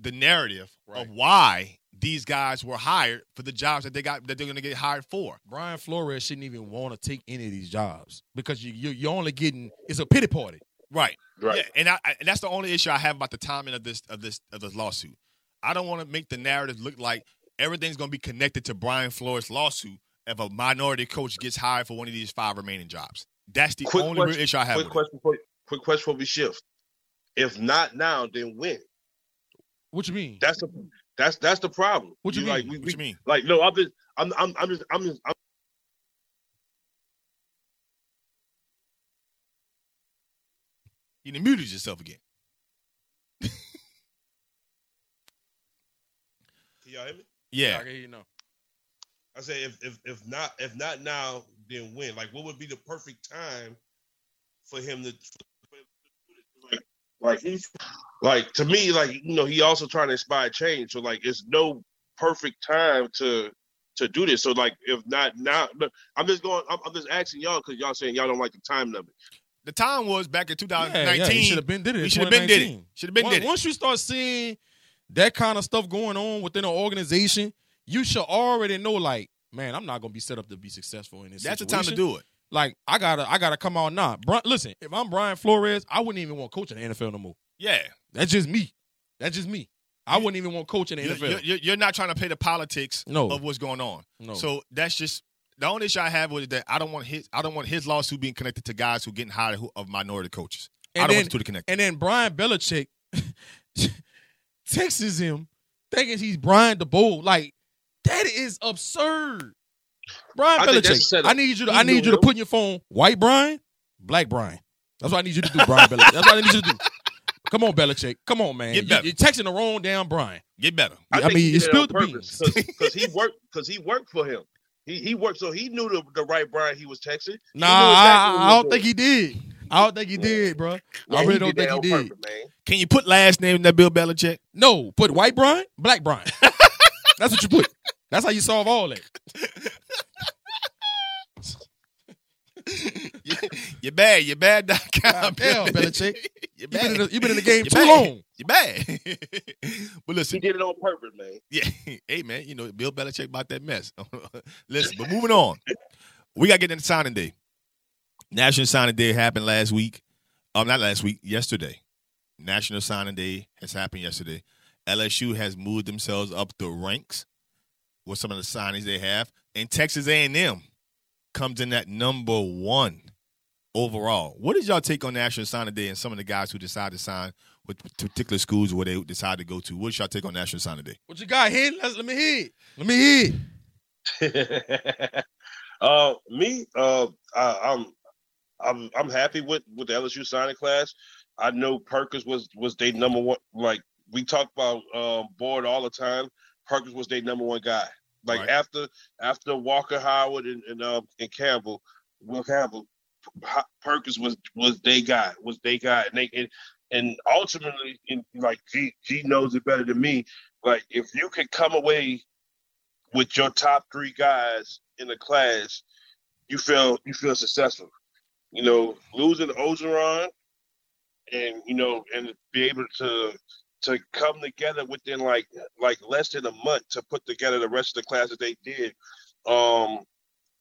the narrative right. of why these guys were hired for the jobs that they got that they're going to get hired for. Brian Flores shouldn't even want to take any of these jobs because you, you are only getting it's a pity party. Right. Right. Yeah, and I, and that's the only issue I have about the timing of this of this of this lawsuit. I don't want to make the narrative look like everything's going to be connected to Brian Flores' lawsuit if a minority coach gets hired for one of these five remaining jobs. That's the quick only question, real issue I have. Quick question, quick, quick question before we shift. If not now, then when? What you mean? That's the that's that's the problem. What you, you mean? Like, we, what you mean? Like no, I'm just I'm I'm I'm just I'm just I'm, You muted yourself again. Y'all hear me? Yeah. I can hear you now. I say if if if not if not now, then when? Like what would be the perfect time for him to like he's like to me, like you know, he also trying to inspire change. So like, it's no perfect time to to do this. So like, if not now, I'm just going. I'm, I'm just asking y'all because y'all saying y'all don't like the time limit. The time was back in 2019. Yeah, yeah, should have been did it. Should have been did it. Should have been once, did it. Once you start seeing that kind of stuff going on within an organization, you should already know, like, man, I'm not gonna be set up to be successful in this. That's situation. the time to do it. Like, I gotta, I gotta come out now. Bri- listen, if I'm Brian Flores, I wouldn't even want coaching the NFL no more. Yeah, that's just me. That's just me. I wouldn't even want coaching the NFL. You're, you're, not trying to play the politics no. of what's going on. No. So that's just the only issue I have with that. I don't want his. I don't want his lawsuit being connected to guys who getting hired who, of minority coaches. And I don't then, want to connect. And then Brian Belichick texts him thinking he's Brian Daboll. Like that is absurd. Brian I Belichick, I need you to. I need you to put in your phone white Brian, black Brian. That's what I need you to do, Brian Belichick. That's what I need you to do. Come on, Belichick. Come on, man. Get better. You, are texting the wrong damn Brian. Get better. I, I mean, you spilled the beans because he worked because he worked for him. He he worked so he knew the, the right Brian he was texting. He nah, exactly I, I don't think he did. I don't think he did, bro. Yeah, I really don't think he did. Purpose, Can you put last name in that Bill Belichick? No, put white Brian, black Brian. That's what you put. That's how you solve all that. you're bad. You're bad. God damn, Belichick. You're bad. You've been, you've been in the game You're too bad. long. You're bad. but listen, he did it on purpose, man. Yeah. Hey, man. You know Bill Belichick about that mess. listen, but moving on, we got to get into signing day. National Signing Day happened last week. Um, not last week. Yesterday. National Signing Day has happened yesterday. LSU has moved themselves up the ranks with some of the signings they have, and Texas A&M comes in at number one overall. What is y'all take on National Signing Day and some of the guys who decide to sign with particular schools where they decide to go to? What's y'all take on National Signing Day? What you got here? Let, let me hear. Let me hear it. uh, me, uh, I, I'm, I'm, I'm happy with with the LSU signing class. I know Perkins was was their number one. Like we talk about um, board all the time. Perkins was their number one guy. Like right. after after Walker Howard and and, um, and Campbell, Will Campbell, Perkins was was their guy. Was their guy, and they and, and ultimately, in, like he he knows it better than me. Like if you can come away with your top three guys in the class, you feel you feel successful. You know, losing Orgeron and you know, and be able to to come together within like like less than a month to put together the rest of the class that they did, um,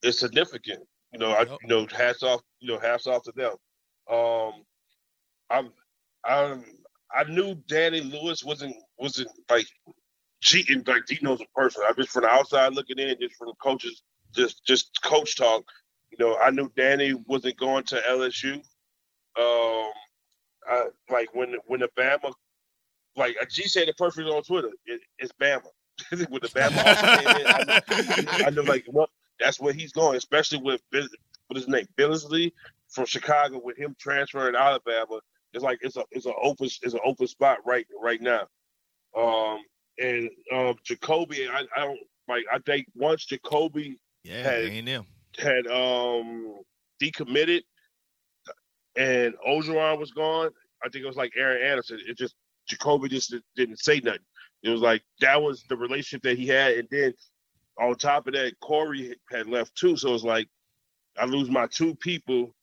is significant. You know, I you know, hats off, you know, hats off to them. Um, I'm, I'm, I knew Danny Lewis wasn't wasn't like cheating like knows a person. I just from the outside looking in, just from coaches, just just coach talk. You know, I knew Danny wasn't going to LSU. Um, I, like when when the Bama, like G said it perfectly on Twitter. It, it's Bama. with the Bama in, I know, I know like well, that's where he's going, especially with what his name Billingsley from Chicago. With him transferring out of Alabama, it's like it's a it's an open it's an open spot right right now. Um, and um, Jacoby, I, I don't like. I think once Jacoby yeah, had had um decommitted, and Orgeron was gone. I think it was like Aaron Anderson. It just Jacoby just didn't say nothing. It was like that was the relationship that he had, and then on top of that, Corey had left too. So it's like I lose my two people.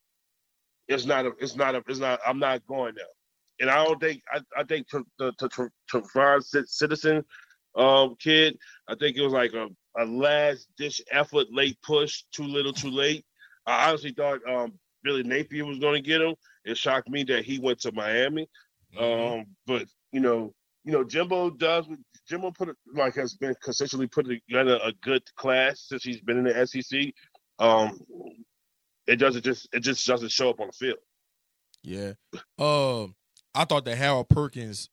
It's not a. It's not a. It's not. I'm not going there. And I don't think. I, I think the to, Citizen um, kid. I think it was like a, a last ditch effort, late push, too little, too late. I honestly thought um, Billy Napier was going to get him. It shocked me that he went to Miami. Mm-hmm. Um, but you know, you know, Jimbo does. Jimbo put it like has been consistently putting together a good class since he's been in the SEC. Um, it doesn't just it just doesn't show up on the field. Yeah. Um, I thought that Harold Perkins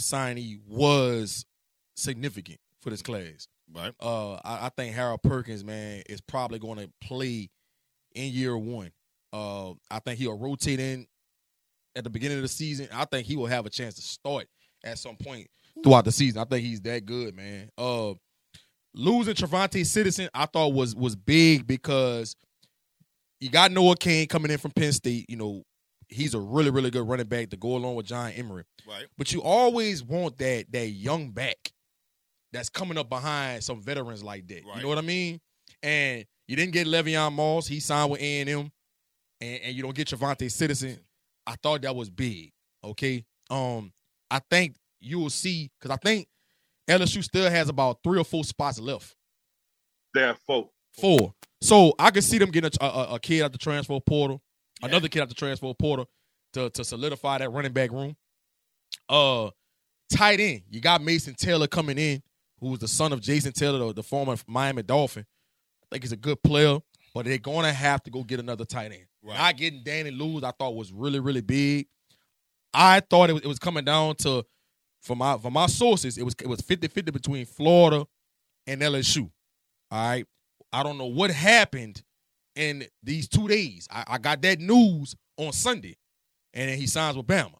signee was significant for this class. Right. Uh, I, I think Harold Perkins, man, is probably going to play in year one. Uh, I think he'll rotate in at the beginning of the season. I think he will have a chance to start at some point throughout the season. I think he's that good, man. Uh, losing Travante Citizen, I thought was was big because you got Noah Cain coming in from Penn State. You know, he's a really really good running back to go along with John Emery. Right. But you always want that that young back that's coming up behind some veterans like that. Right. You know what I mean? And you didn't get Le'Veon Moss. He signed with A and and you don't get Travante Citizen. I thought that was big. Okay. Um, I think you will see because I think LSU still has about three or four spots left. There are four. Four. So I can see them getting a, a, a kid out the transfer portal, yeah. another kid out the transfer portal to to solidify that running back room. Uh, tight end, you got Mason Taylor coming in, who was the son of Jason Taylor, the, former Miami Dolphin. I think he's a good player, but they're gonna have to go get another tight end. Right. Not getting Danny Lewis, I thought was really really big. I thought it was, it was coming down to for my for my sources, it was it was 50-50 between Florida and LSU. All right. I don't know what happened in these two days. I, I got that news on Sunday, and then he signs with Bama.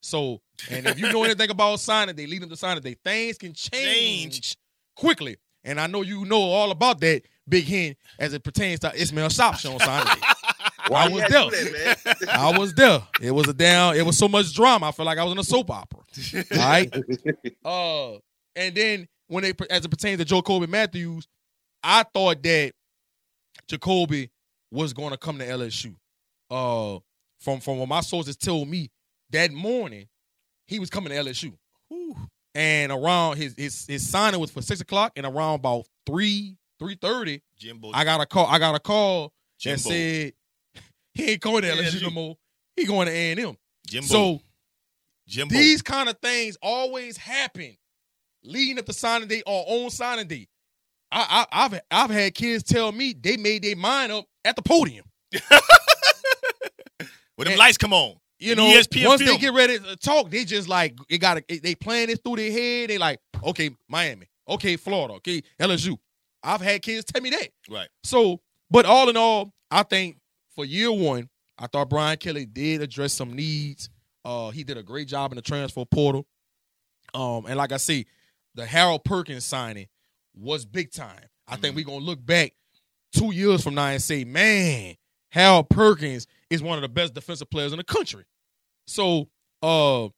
So, and if you know anything about signing, they lead them to signing day. Things can change, change, quickly. And I know you know all about that, Big Hen, as it pertains to Ismail Shop on signing day. Why I was there. That, I was there. It was a down. It was so much drama. I felt like I was in a soap opera. All right. uh, and then when it as it pertains to Joe Jacoby Mathews, I thought that Jacoby was going to come to LSU. Uh, from from what my sources told me that morning, he was coming to LSU. Whew. And around his his his signing was for six o'clock, and around about three three thirty, Jimbo. I got a call. I got a call Jimbo. that said he ain't going to LSU no more. He going to A and M. Jimbo. So Jimbo. these kind of things always happen leading up to signing day or on signing day. I, I, have I've had kids tell me they made their mind up at the podium. When them And- lights come on, you know, ESPN once film. they get ready to talk, they just like it got they playing it through their head. They like, okay, Miami, okay, Florida, okay, LSU. I've had kids tell me that. right? So, but all in all, I think for year one, I thought Brian Kelly did address some needs. Uh, he did a great job in the transfer portal. Um, and like I say, the Harold Perkins signing was big time. I think Mhm. we're gonna look back two years from now and say, man, Harold Perkins is one of the best defensive players in the country. So, uh, and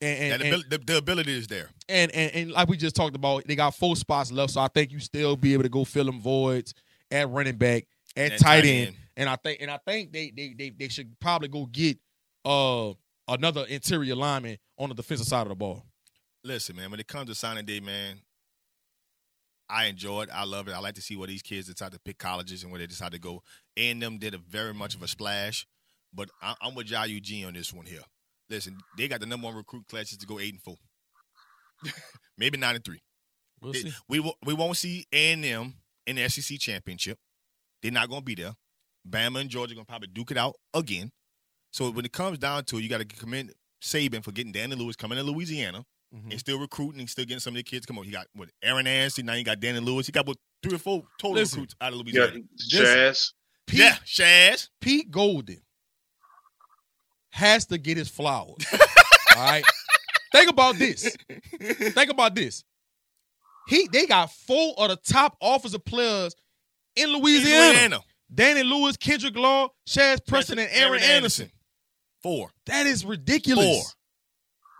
and, And the, the, the ability is there. and, and and like we just talked about, they got four spots left, so I think you still be able to go fill them voids at running back, at And tight end, and I think and I think they they they, they should probably go get uh another interior lineman on the defensive side of the ball. Listen, man, when it comes to signing day, man, I enjoy it. I love it. I like to see where these kids decide to pick colleges and where they decide to go. A and M did a very much of a splash, but I, I'm with Jai G on this one here. Listen, they got the number one recruit classes to go eight and four, maybe nine and three. We'll They- see. we we won't see A and M in the SEC championship. They're not going to be there. Bama and Georgia are going to probably duke it out again. So when it comes down to it, you got to commend Saban for getting Danny Lewis coming to Louisiana Mhm. and still recruiting and still getting some of the kids come on. He got what Aaron Anstey, now you got Danny Lewis. He got what three or four total Listen. recruits out of Yeah, Louisiana. Jazz. Pete, Yeah, Shaz. Pete Golden has to get his flowers. all right. Think about this. Think about this. He they got four of the top offensive players in Louisiana. Louisiana. Danny Lewis, Kendrick Law, Shaz Preston, and Aaron, Anderson. Four. That is ridiculous. Four.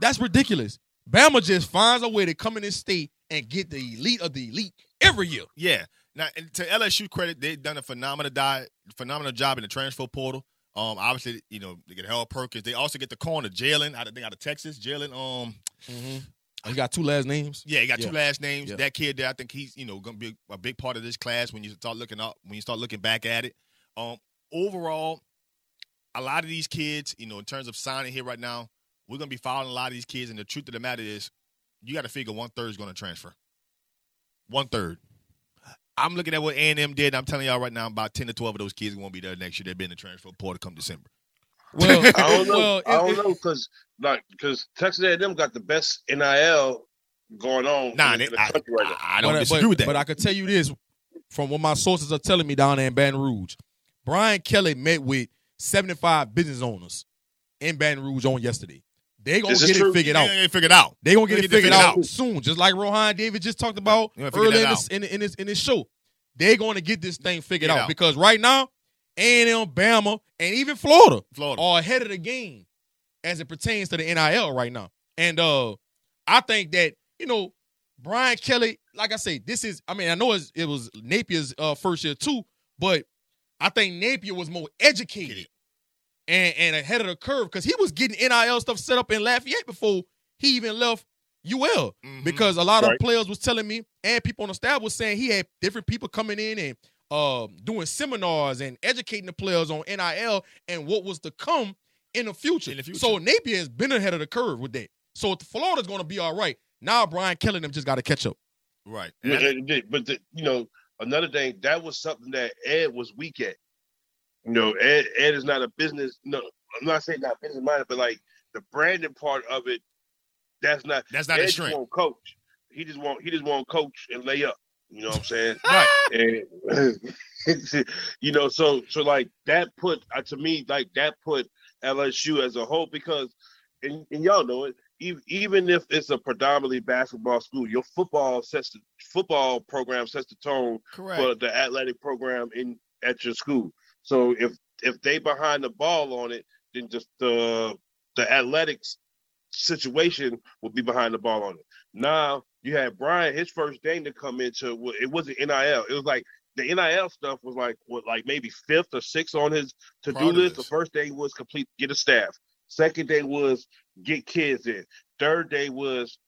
That's ridiculous. Bama just finds a way to come in this state and get the elite of the elite every year. Yeah. Now, to LSU credit, they've done a phenomenal di- phenomenal job in the transfer portal. Um, obviously, you know they get Harold Perkins. They also get the corner Jalen out of think out of Texas. Jalen, um, He got two last names. yeah, he got Yeah. two last names. Yeah. That kid there, I think he's you know going to be a big part of this class when you start looking up when you start looking back at it. Um, overall, a lot of these kids, you know, in terms of signing here right now, we're going to be following a lot of these kids. And the truth of the matter is, you got to figure one third is going to transfer. One third. I'm looking at what A and M did. And I'm telling y'all right now, about ten to twelve of those kids won't be there next year. They've been in the transfer portal come December. Well, I don't know. well, I don't it- it- know because like because Texas A&M got the best NIL going on Nah, in, they, the I, country right now. I, I don't but, disagree but, with that. But I can tell you this from what my sources are telling me down there in Baton Rouge. Brian Kelly met with 75 business owners in Baton Rouge on yesterday. They gonna This get it figured out. ain't figured out. They gonna get They it get it figured out, out. soon, just like Rohan Davey just talked about They earlier in this, in, in this in this show. They're going to get this thing figured out out. because right now, A&M, Bama, and even Florida Florida. are ahead of the game as it pertains to the NIL right now. And uh I think that, you know, Brian Kelly, like I say, this is I mean, I know it was Napier's uh first year too, but I think Napier was more educated and, and ahead of the curve because he was getting NIL stuff set up in Lafayette before he even left UL Mhm. because a lot Right. of players was telling me and people on the staff was saying he had different people coming in and uh, doing seminars and educating the players on NIL and what was to come in the future. In the future. So Napier has been ahead of the curve with that. So Florida's going to be all right. Now Brian Kelly them just got to catch up. right. But, uh, but the, you know, another thing that was something that Ed was weak at. You know, Ed Ed is not a business. No, I'm not saying not business minded, but like the branding part of it, that's not. That's not Ed his just strength. won't coach. He just want he just want coach and lay up. You know what I'm saying? Right. and you know, so so like that put uh, to me like that put LSU as a whole because, and, and y'all know it. ev- Even if it's a predominantly basketball school, your football sets the football program sets the tone Correct. for the athletic program in at your school. So if if they behind the ball on it, then just the the athletics situation will be behind the ball on it. Now you had Brian, his first thing to come into it wasn't NIL. It was like the NIL stuff was like what like maybe fifth or sixth on his to do list. The first day was complete get a staff. Second day was get kids in. Third day was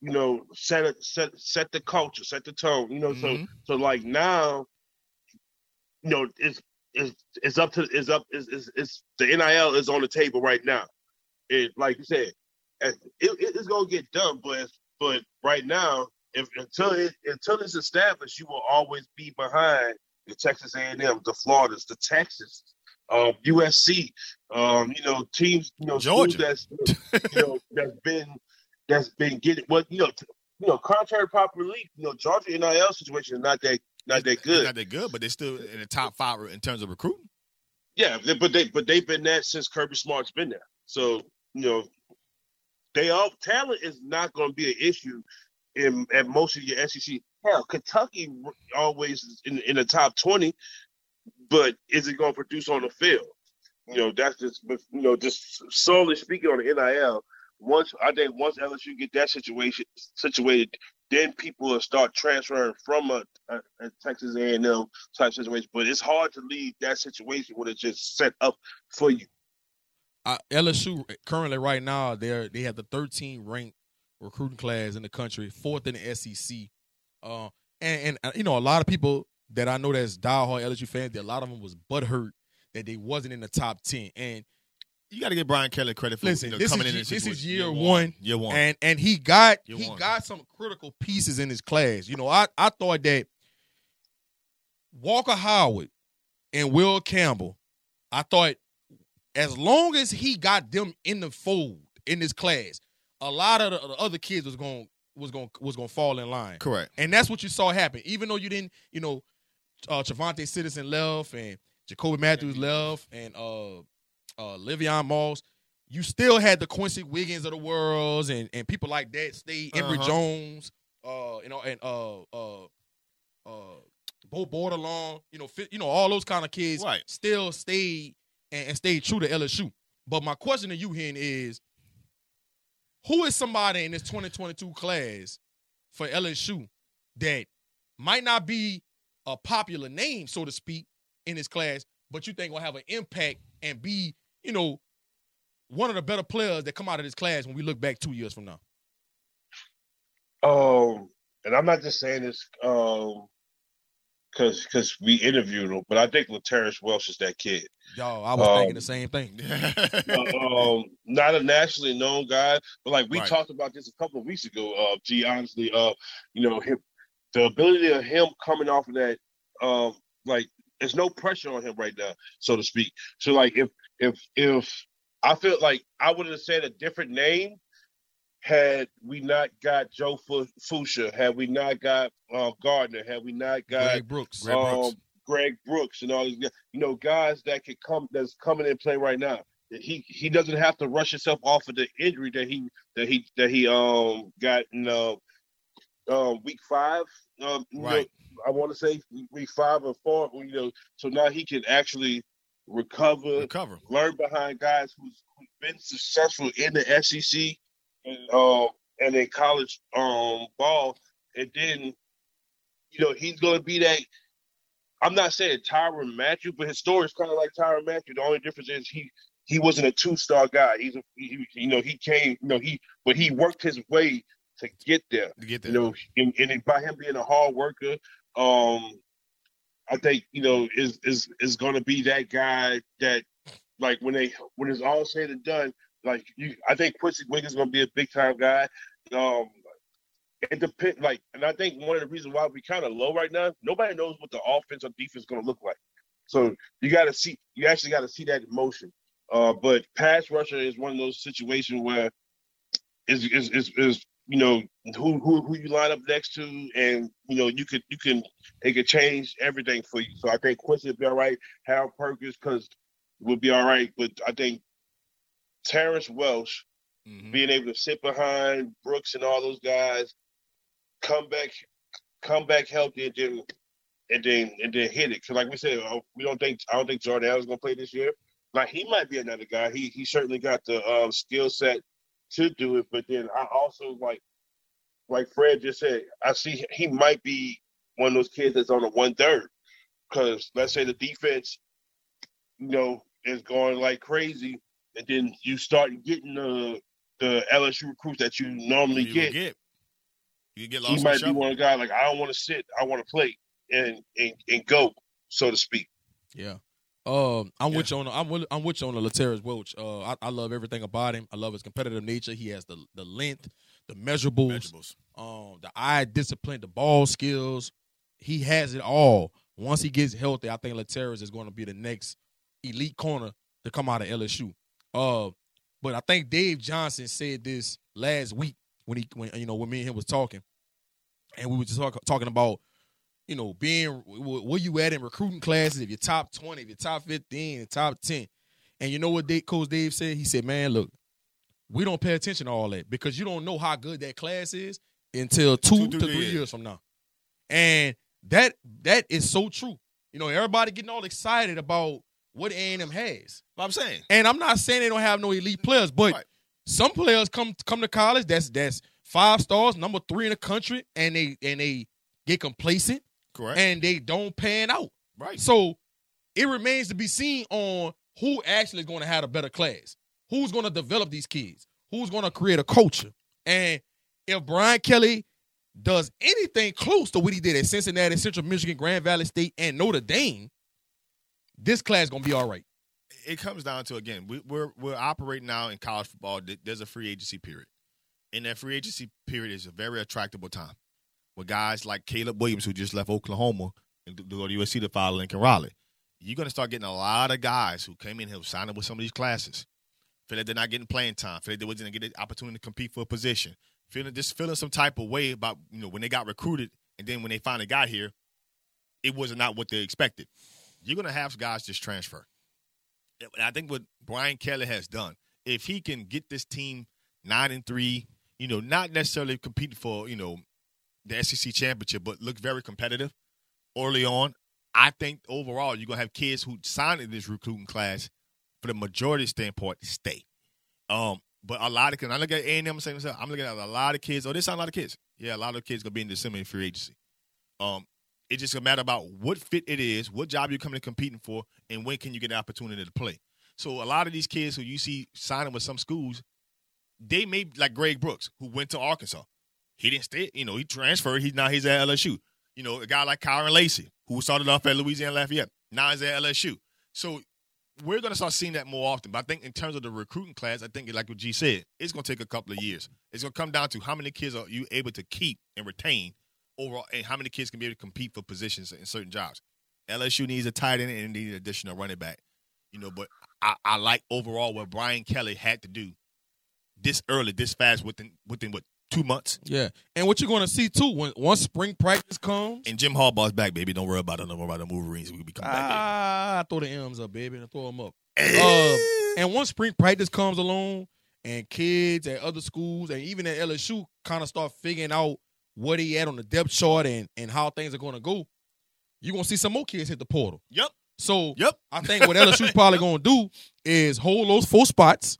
you know set a, set set the culture, set the tone. You know, so Mhm. so like now, you know, it's it's it's up to it's up it's, it's, it's the NIL is on the table right now. It like you said, it, it, it's gonna get done, but but right now, if until it until it's established, you will always be behind the Texas A&M, the Floridas, the Texas, um, USC, um, you know, teams, you know, Georgia. that's you know that's been that's been getting what you know, t- you know, contrary to popular belief, you know, Georgia NIL situation is not that not that good. not that good, but they're still in the top five in terms of recruiting. Yeah, but they but they've been that since Kirby Smart's been there. So you know, they all talent is not going to be an issue in at most of your SEC. Hell, Kentucky always is in in the top twenty, but is it going to produce on the field? You know, that's just you know just solely speaking on the NIL. Once I think once LSU get that situation situated, then people will start transferring from a, a, a Texas A&M type situation. But it's hard to leave that situation when it's just set up for you. uh, LSU currently right now they they have the 13 ranked recruiting class in the country, fourth in the SEC. Uh, and and uh, you know a lot of people that I know that's diehard LSU fans, a lot of them was butthurt that they wasn't in the top 10. And You got to give Brian Kelly credit for Listen, you know, this coming is in. this this is situation. year one, Year one. and and he got he got some critical pieces in his class. You know, I I thought that Walker Howard and Will Campbell, I thought as long as he got them in the fold in this class, a lot of the, the other kids was going was going was going to fall in line. Correct. And that's what you saw happen. Even though you didn't, you know, uh Citizen left and Jacoby Mathews left and uh uh Le'Veon Moss, you still had the Quency Wiggins of the world and, and people like that stay Emery Uh-huh. Jones, uh, you know, and uh uh uh Bo Bordelon, you know, fit, you know, all those kind of kids Right. still stayed and, and stayed true to LSU. But my question to you, Hen, is who is somebody in this 2022 class for LSU that might not be a popular name, so to speak, in this class, but you think will have an impact and be, you know, one of the better players that come out of this class when we look back two years from now? Um, and I'm not just saying this um because because we interviewed him, but I think Laterrance Welch is that kid. Y'all, I was Um, thinking the same thing. Uh, um, not a nationally known guy, but like we Right. talked about this a couple of weeks ago. Uh, gee, honestly, uh, you know, him, the ability of him coming off of that, um, like there's no pressure on him right now, so to speak. So like if if if I feel like I would have said a different name had we not got Joe Fu- Foucha, had we not got uh, Garner, had we not got Greg Brooks. Greg Brooks. um, Greg Brooks and all these guys, you know, guys that could come that's coming in play right now. He he doesn't have to rush himself off of the injury that he that he that he um got in uh, um week five. Um, Right. I want to say week five or four. You know, so now he can actually recover, Recover. learn behind guys who's, who's been successful in the SEC and um and in college um ball, and then you know he's going to be that. I'm not saying Tyrann Mathieu, but his story is kind of like Tyrann Mathieu. The only difference is he he wasn't a two star guy. He's a he, you know he came you know he but he worked his way to get there. To get You know, and, and by him being a hard worker, um, I think you know is is is going to be that guy that like when they when it's all said and done, like you, I think Quency Wiggins going to be a big time guy. Um, it depends. Like, and I think one of the reasons why we kind of low right now, nobody knows what the offense or defense is going to look like. So you got to see, you actually got to see that in motion. Uh, but pass rusher is one of those situations where is is, is you know who who who you line up next to, and you know you could you can it could change everything for you. So I think Quency will be all right. Harold Perkins because will be all right, but I think Terrence Welch Mhm. being able to sit behind Brooks and all those guys, come back, come back healthy, and then and then and then hit it. Because like we said, uh, we don't think I don't think Jordan is gonna play this year. Like he might be another guy. He he certainly got the um, skill set to do it. But then I also like like Fred just said, I see he might be one of those kids that's on the one third. Because let's say the defense, you know, is going like crazy, and then you start getting the the LSU recruits that you normally You get. get. You get lost the might be one guy like I don't want to sit, I want to play and, and and go, so to speak. Yeah. Um, I'm Yeah. with you on. the- I'm with. I'm with you on the Laterrance Welch. Uh, I, I love everything about him. I love his competitive nature. He has the the length, the measurables, Vegetables. um, the eye discipline, the ball skills. He has it all. Once he gets healthy, I think Laterrance is going to be the next elite corner to come out of LSU. Uh, but I think Dave Johnson said this last week when he when you know when me and him was talking, and we were just talk, talking about you know being where you at in recruiting classes. If you're top twenty, if you're top fifteen, top ten, and you know what Dave, Coach Dave said? He said, "Man, look, we don't pay attention to all that because you don't know how good that class is until two, Two, to three years. years from now." And that that is so true. You know, everybody getting all excited about what A&M has. What I'm saying. And I'm not saying they don't have no elite players, but Right. some players come come to college that's that's five stars, number three in the country, and they and they get complacent Correct. and they don't pan out. right. So it remains to be seen on who actually is going to have a better class, who's going to develop these kids, who's going to create a culture. And if Brian Kelly does anything close to what he did at Cincinnati, Central Michigan, Grand Valley State, and Notre Dame, this class is going to be all right. it comes down to again, we, we're we're operating now in college football. There's a free agency period, and that free agency period is a very attractable time with guys like Caleb Williams, who just left Oklahoma and go to USC to follow Lincoln Riley. You're going to start getting a lot of guys who came in here up with some of these classes. Feel like they're not getting playing time. Feel like they wasn't get the opportunity to compete for a position. Feeling just feeling some type of way about you know when they got recruited, and then when they finally got here, it was not what they expected. You're going to have guys just transfer. And I think what Brian Kelly has done, if he can get this team nine and three, you know, not necessarily competing for, you know, the SEC championship, but look very competitive early on, I think overall you're gonna have kids who sign in this recruiting class for the majority standpoint stay. Um, but a lot of kids, I look at A and M saying myself, I'm looking at a lot of kids. Oh, they sound a lot of kids. Yeah, a lot of kids gonna be in December in free agency. Um, it's just a matter about what fit it is, what job you're coming and competing for, and when can you get the opportunity to play. So a lot of these kids who you see signing with some schools, they may like Greg Brooks, who went to Arkansas. He didn't stay, you know, he transferred. He's now he's at LSU. You know, a guy like Kyren Lacy, who started off at Louisiana Lafayette, now he's at LSU. So we're gonna start seeing that more often. But I think in terms of the recruiting class, I think like what G said, it's gonna take a couple of years. It's gonna come down to how many kids are you able to keep and retain overall, and how many kids can be able to compete for positions in certain jobs. LSU needs a tight end and needs an additional running back. You know, but I, I like overall what Brian Kelly had to do this early, this fast, within within what two months. Yeah. And what you're going to see too, when once spring practice comes, And Jim Harbaugh's back, baby. Don't worry about it. Don't worry about the Wolverines. We'll be coming back. ah, throw the M's up, baby, and throw them up. Uh, and once spring practice comes along, and kids at other schools and even at LSU kind of start figuring out what he at on the depth chart and and how things are going to go, you're gonna see some more kids hit the portal. yep, So yep. I think what LSU's probably gonna do is hold those four spots,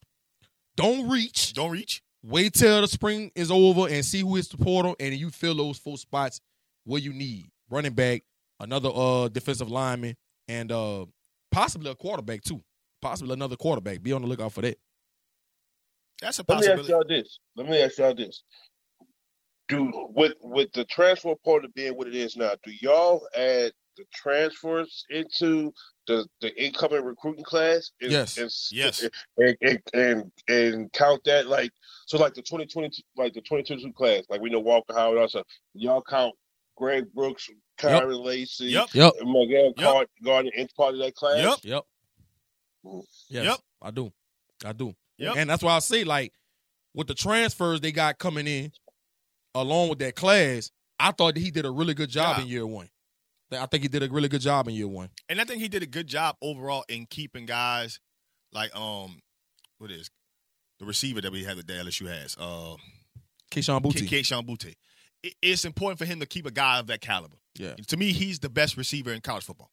don't reach, Don't reach. Wait till the spring is over and see who hits the portal, and you fill those four spots where you need running back, another uh defensive lineman, and uh possibly a quarterback too. Possibly another quarterback. Be on the lookout for that. That's a possibility. Let me ask y'all this. Let me ask y'all this. Do with with the transfer portal being what it is now, do y'all add the transfers into the the incoming recruiting class? And, Yes. And, Yes. And, and and and count that like so like the twenty twenty like the twenty twenty two class, like we know Walker Howard also. Y'all count Greg Brooks, Kyren Lacy, Yep. Yep. and Miguel Yep. Gard- Garner into part of that class. Yep. Yep. Mm. Yes, Yep. I do. I do. Yep. And that's why I say, like, with the transfers they got coming in, along with that class, I thought that he did a really good job Yeah. in year one. I think he did a really good job in year one. And I think he did a good job overall in keeping guys like um what is the receiver that we have that LSU has. Uh Kayshon Boutte. K- Kayshon Boutte. It, it's important for him to keep a guy of that caliber. Yeah. To me, he's the best receiver in college football.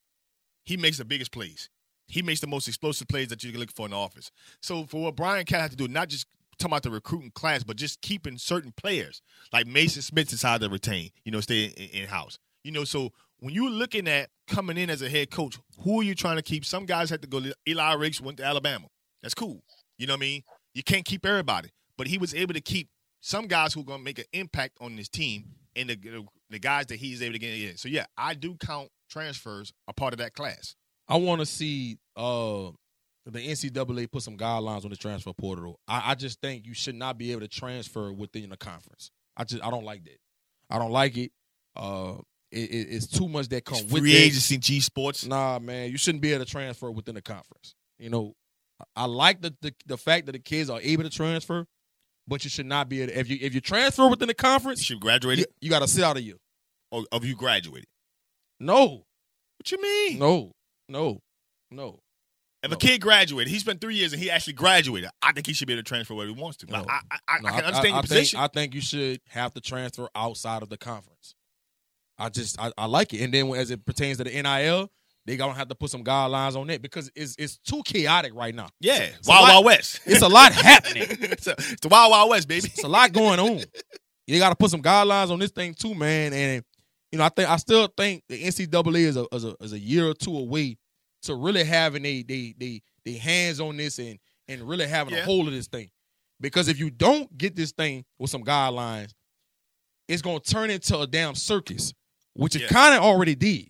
He makes the biggest plays. He makes the most explosive plays that you can look for in the office. So for what Brian Cat had to do, not just talking about the recruiting class, but just keeping certain players like Maason Smith is hard to retain. You know, stay in, in house. You know, so when you're looking at coming in as a head coach, who are you trying to keep? Some guys had to go. Eli Ricks went to Alabama. That's cool. You know what I mean? You can't keep everybody, but he was able to keep some guys who are going to make an impact on this team and the, the guys that he's able to get in. So yeah, I do count transfers a part of that class. I want to see uh, the NCAA put some guidelines on the transfer portal. I, I just think you should not be able to transfer within the conference. I just I don't like that. I don't like it. Uh, it, it- it's too much that comes with Free agency, G Sports. Nah, man, you shouldn't be able to transfer within the conference. You know, I- like the, the the fact that the kids are able to transfer, but you should not be able to, if you if you transfer within the You conference, should you, graduate you got to sit out a year. Oh, or have you graduated? No, What you mean? no, no, no. If No. a kid graduated, he spent three years and he actually graduated. I think he should be able to transfer where he wants to. No. I, I, I, No, I can understand your position. Think, I think you should have to transfer outside of the conference. I just I, I like it, and then as it pertains to the NIL, they gonna have to put some guidelines on it because it's it's too chaotic right now. yeah, a Wild lot- Wild West. It's a lot happening. it's, a, it's the Wild Wild West, baby. It's a lot going on. You got to put some guidelines on this thing too, man. And you know, I think I still think the NCAA is a is a, is a year or two away to really having a they they they hands on this and and really having a hold of this thing. Because if you don't get this thing with some guidelines, it's gonna turn into a damn circus, which it kind of already did.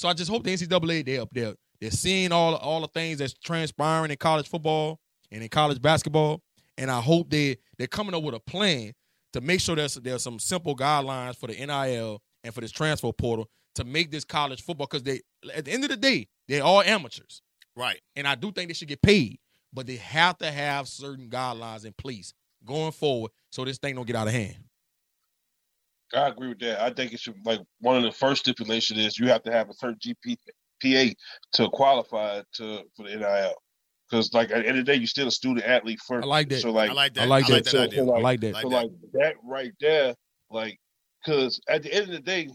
So I just hope the NCAA they up there they're seeing all all the things that's transpiring in college football and in college basketball, and I hope they they're coming up with a plan to make sure there's there's some simple guidelines for the NIL and for this transfer portal to make this college football because they at the end of the day they're all amateurs, Right. and I do think they should get paid, but they have to have certain guidelines in place going forward so this thing don't get out of hand. I agree with that. I think it should like one of the first stipulations is you have to have a certain GPA to qualify to for the NIL. Because like at the end of the day, you're still a student athlete first. I like that. So like, I like that. I like that. that So- idea. so, I like that. So like that right there, like, because at the end of the day,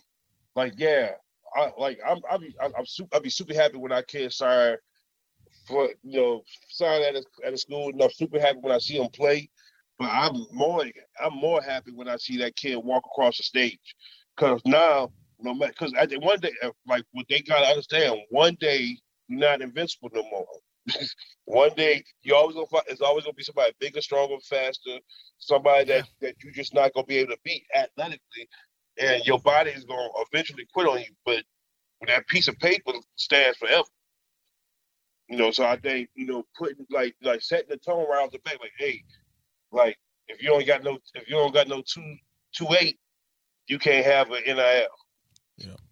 like yeah, I like I'm I'll be I'm, I'm super I'll be super happy when I can sign for you know sign at a at a school, and I'm super happy when I see them play. But I'm more I'm more happy when I see that kid walk across the stage, because now no matter because one day uh, like what they gotta understand, one day you're not invincible no more. one day you always gonna find it's always gonna be somebody bigger, stronger, faster, somebody that that you're just not gonna be able to beat athletically, and your body is gonna eventually quit on you. But when that piece of paper stands forever. You know, so I think you know putting like like setting the tone right off the bat, like hey, like if you don't got no if you don't got no two two eight, you can't have an NIL.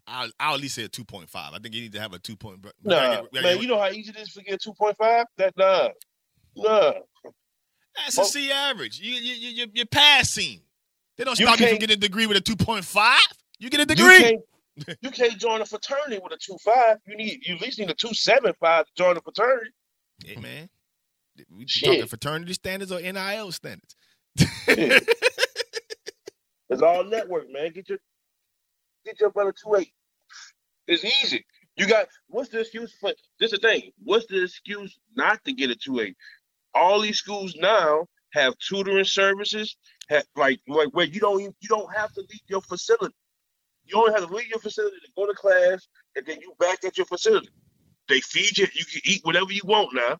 I'll, I'll at least say a 2.5. I think you need to have a 2 point. we Nah, gotta get- we gotta man, get- you know how easy it is to get two point five. That nah, nah. That's a C average. You, you, you, you- you're passing. They don't You stop you from getting a degree with a 2.5. You get a You degree. can't, you can't join a fraternity with a two five. You need you at least need a two seven five to join a fraternity. Hey, man. We Shit. talking fraternity standards or NIL standards? It's all network, man. Get your get your brother two eight. It's easy. You got what's the excuse for this? Is the thing. What's the excuse not to get a two eight? All these schools now have tutoring services, have, like like where you don't even, you don't have to leave your facility. You only have to leave your facility to go to class, and then you back at your facility. They feed you. You can eat whatever you want now.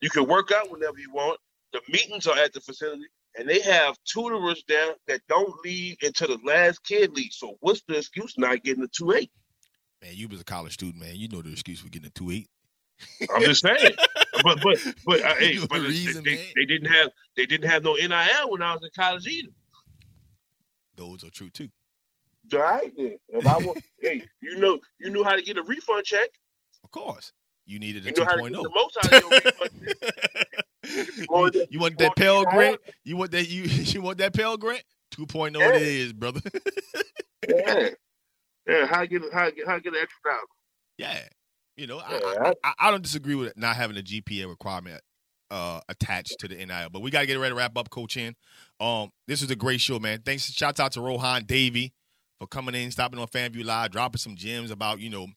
You can work out whenever you want. The meetings are at the facility, and they have tutors there that don't leave until the last kid leaves. So what's the excuse not getting a two eight? Man, you was a college student, man. You know the excuse for getting a 2.8. I'm just saying. but but but uh, hey, but a they, reason, they, they didn't have they didn't have no NIL when I was in college either. Those are true, too. All right then. If I was, hey, you know you knew how to get a refund check. Of course. You needed a You know how to get 2.0. the most out of your refund check. More than- you want that Pell Grant? You want that you you want that Pell Grant? 2.0 Yeah. it is, brother. Yeah. Yeah, how get how get how get an extra dollar? yeah. You know, Yeah, I, I, I don't disagree with not having a GPA requirement uh, attached to the NIL, but we got to get ready to wrap up, Coach In. Um, this was a great show, man. Thanks. Shout out to Rohan Davey for coming in, stopping on FanView Live, dropping some gems about you know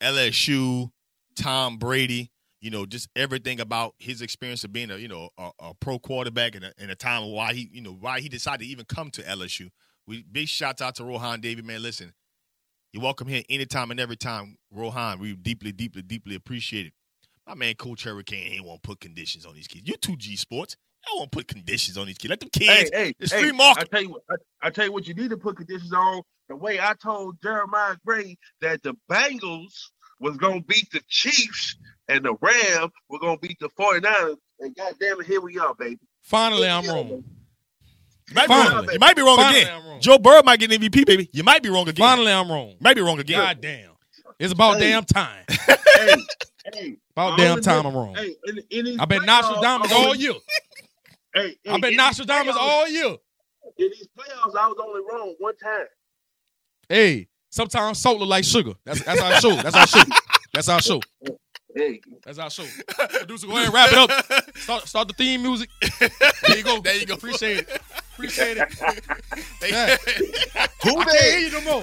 LSU, Tom Brady, you know, just everything about his experience of being a you know a, a pro quarterback and a, and a time of why he you know why he decided to even come to LSU. We big shout out to Rohan Davey, man. Listen, you're welcome here anytime and every time, Rohan. We deeply, deeply, deeply appreciate it. My man, Coach Hurricane, ain't want to put conditions on these kids. You two G Sports, I won't put conditions on these kids. Let them kids. Hey, hey, it's hey, free market. I tell you what, I, I tell you what, you need to put conditions on. The way I told Jeremiah Gray that the Bengals was gonna beat the Chiefs and the Rams were gonna beat the 49ers, and goddamn it, here we are, baby. Finally, I'm wrong. You might, be wrong. Finally. You might be wrong Finally, again. Wrong. Joe Burrow might get an MVP, baby. You might be wrong again. Finally, I'm wrong. Might be wrong again. God damn. It's about Hey. damn time. hey, hey, About I damn only time been- I'm wrong. Hey, in, in I've been playoffs, Nostradamus all only- year. Hey, I bet been in these Nostradamus playoffs- all year. In these playoffs, I was only wrong one time. Hey, sometimes salt look like sugar. That's that's our show. That's our show. That's our show. Hey, That's our show. Producer, go ahead and wrap it up. Start, start the theme music. There you go. There you go. Appreciate it. Appreciate it. They- Who I can't hear you no more.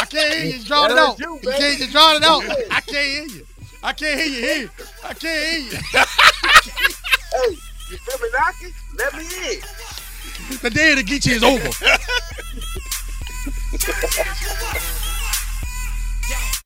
I can't hear you. Just draw it out. you, You can't just draw it out. I can't hear you. I can't hear you here. I can't hear you. hey, you feel me knocking? Let me in. The day of the Geechee is over. Yeah.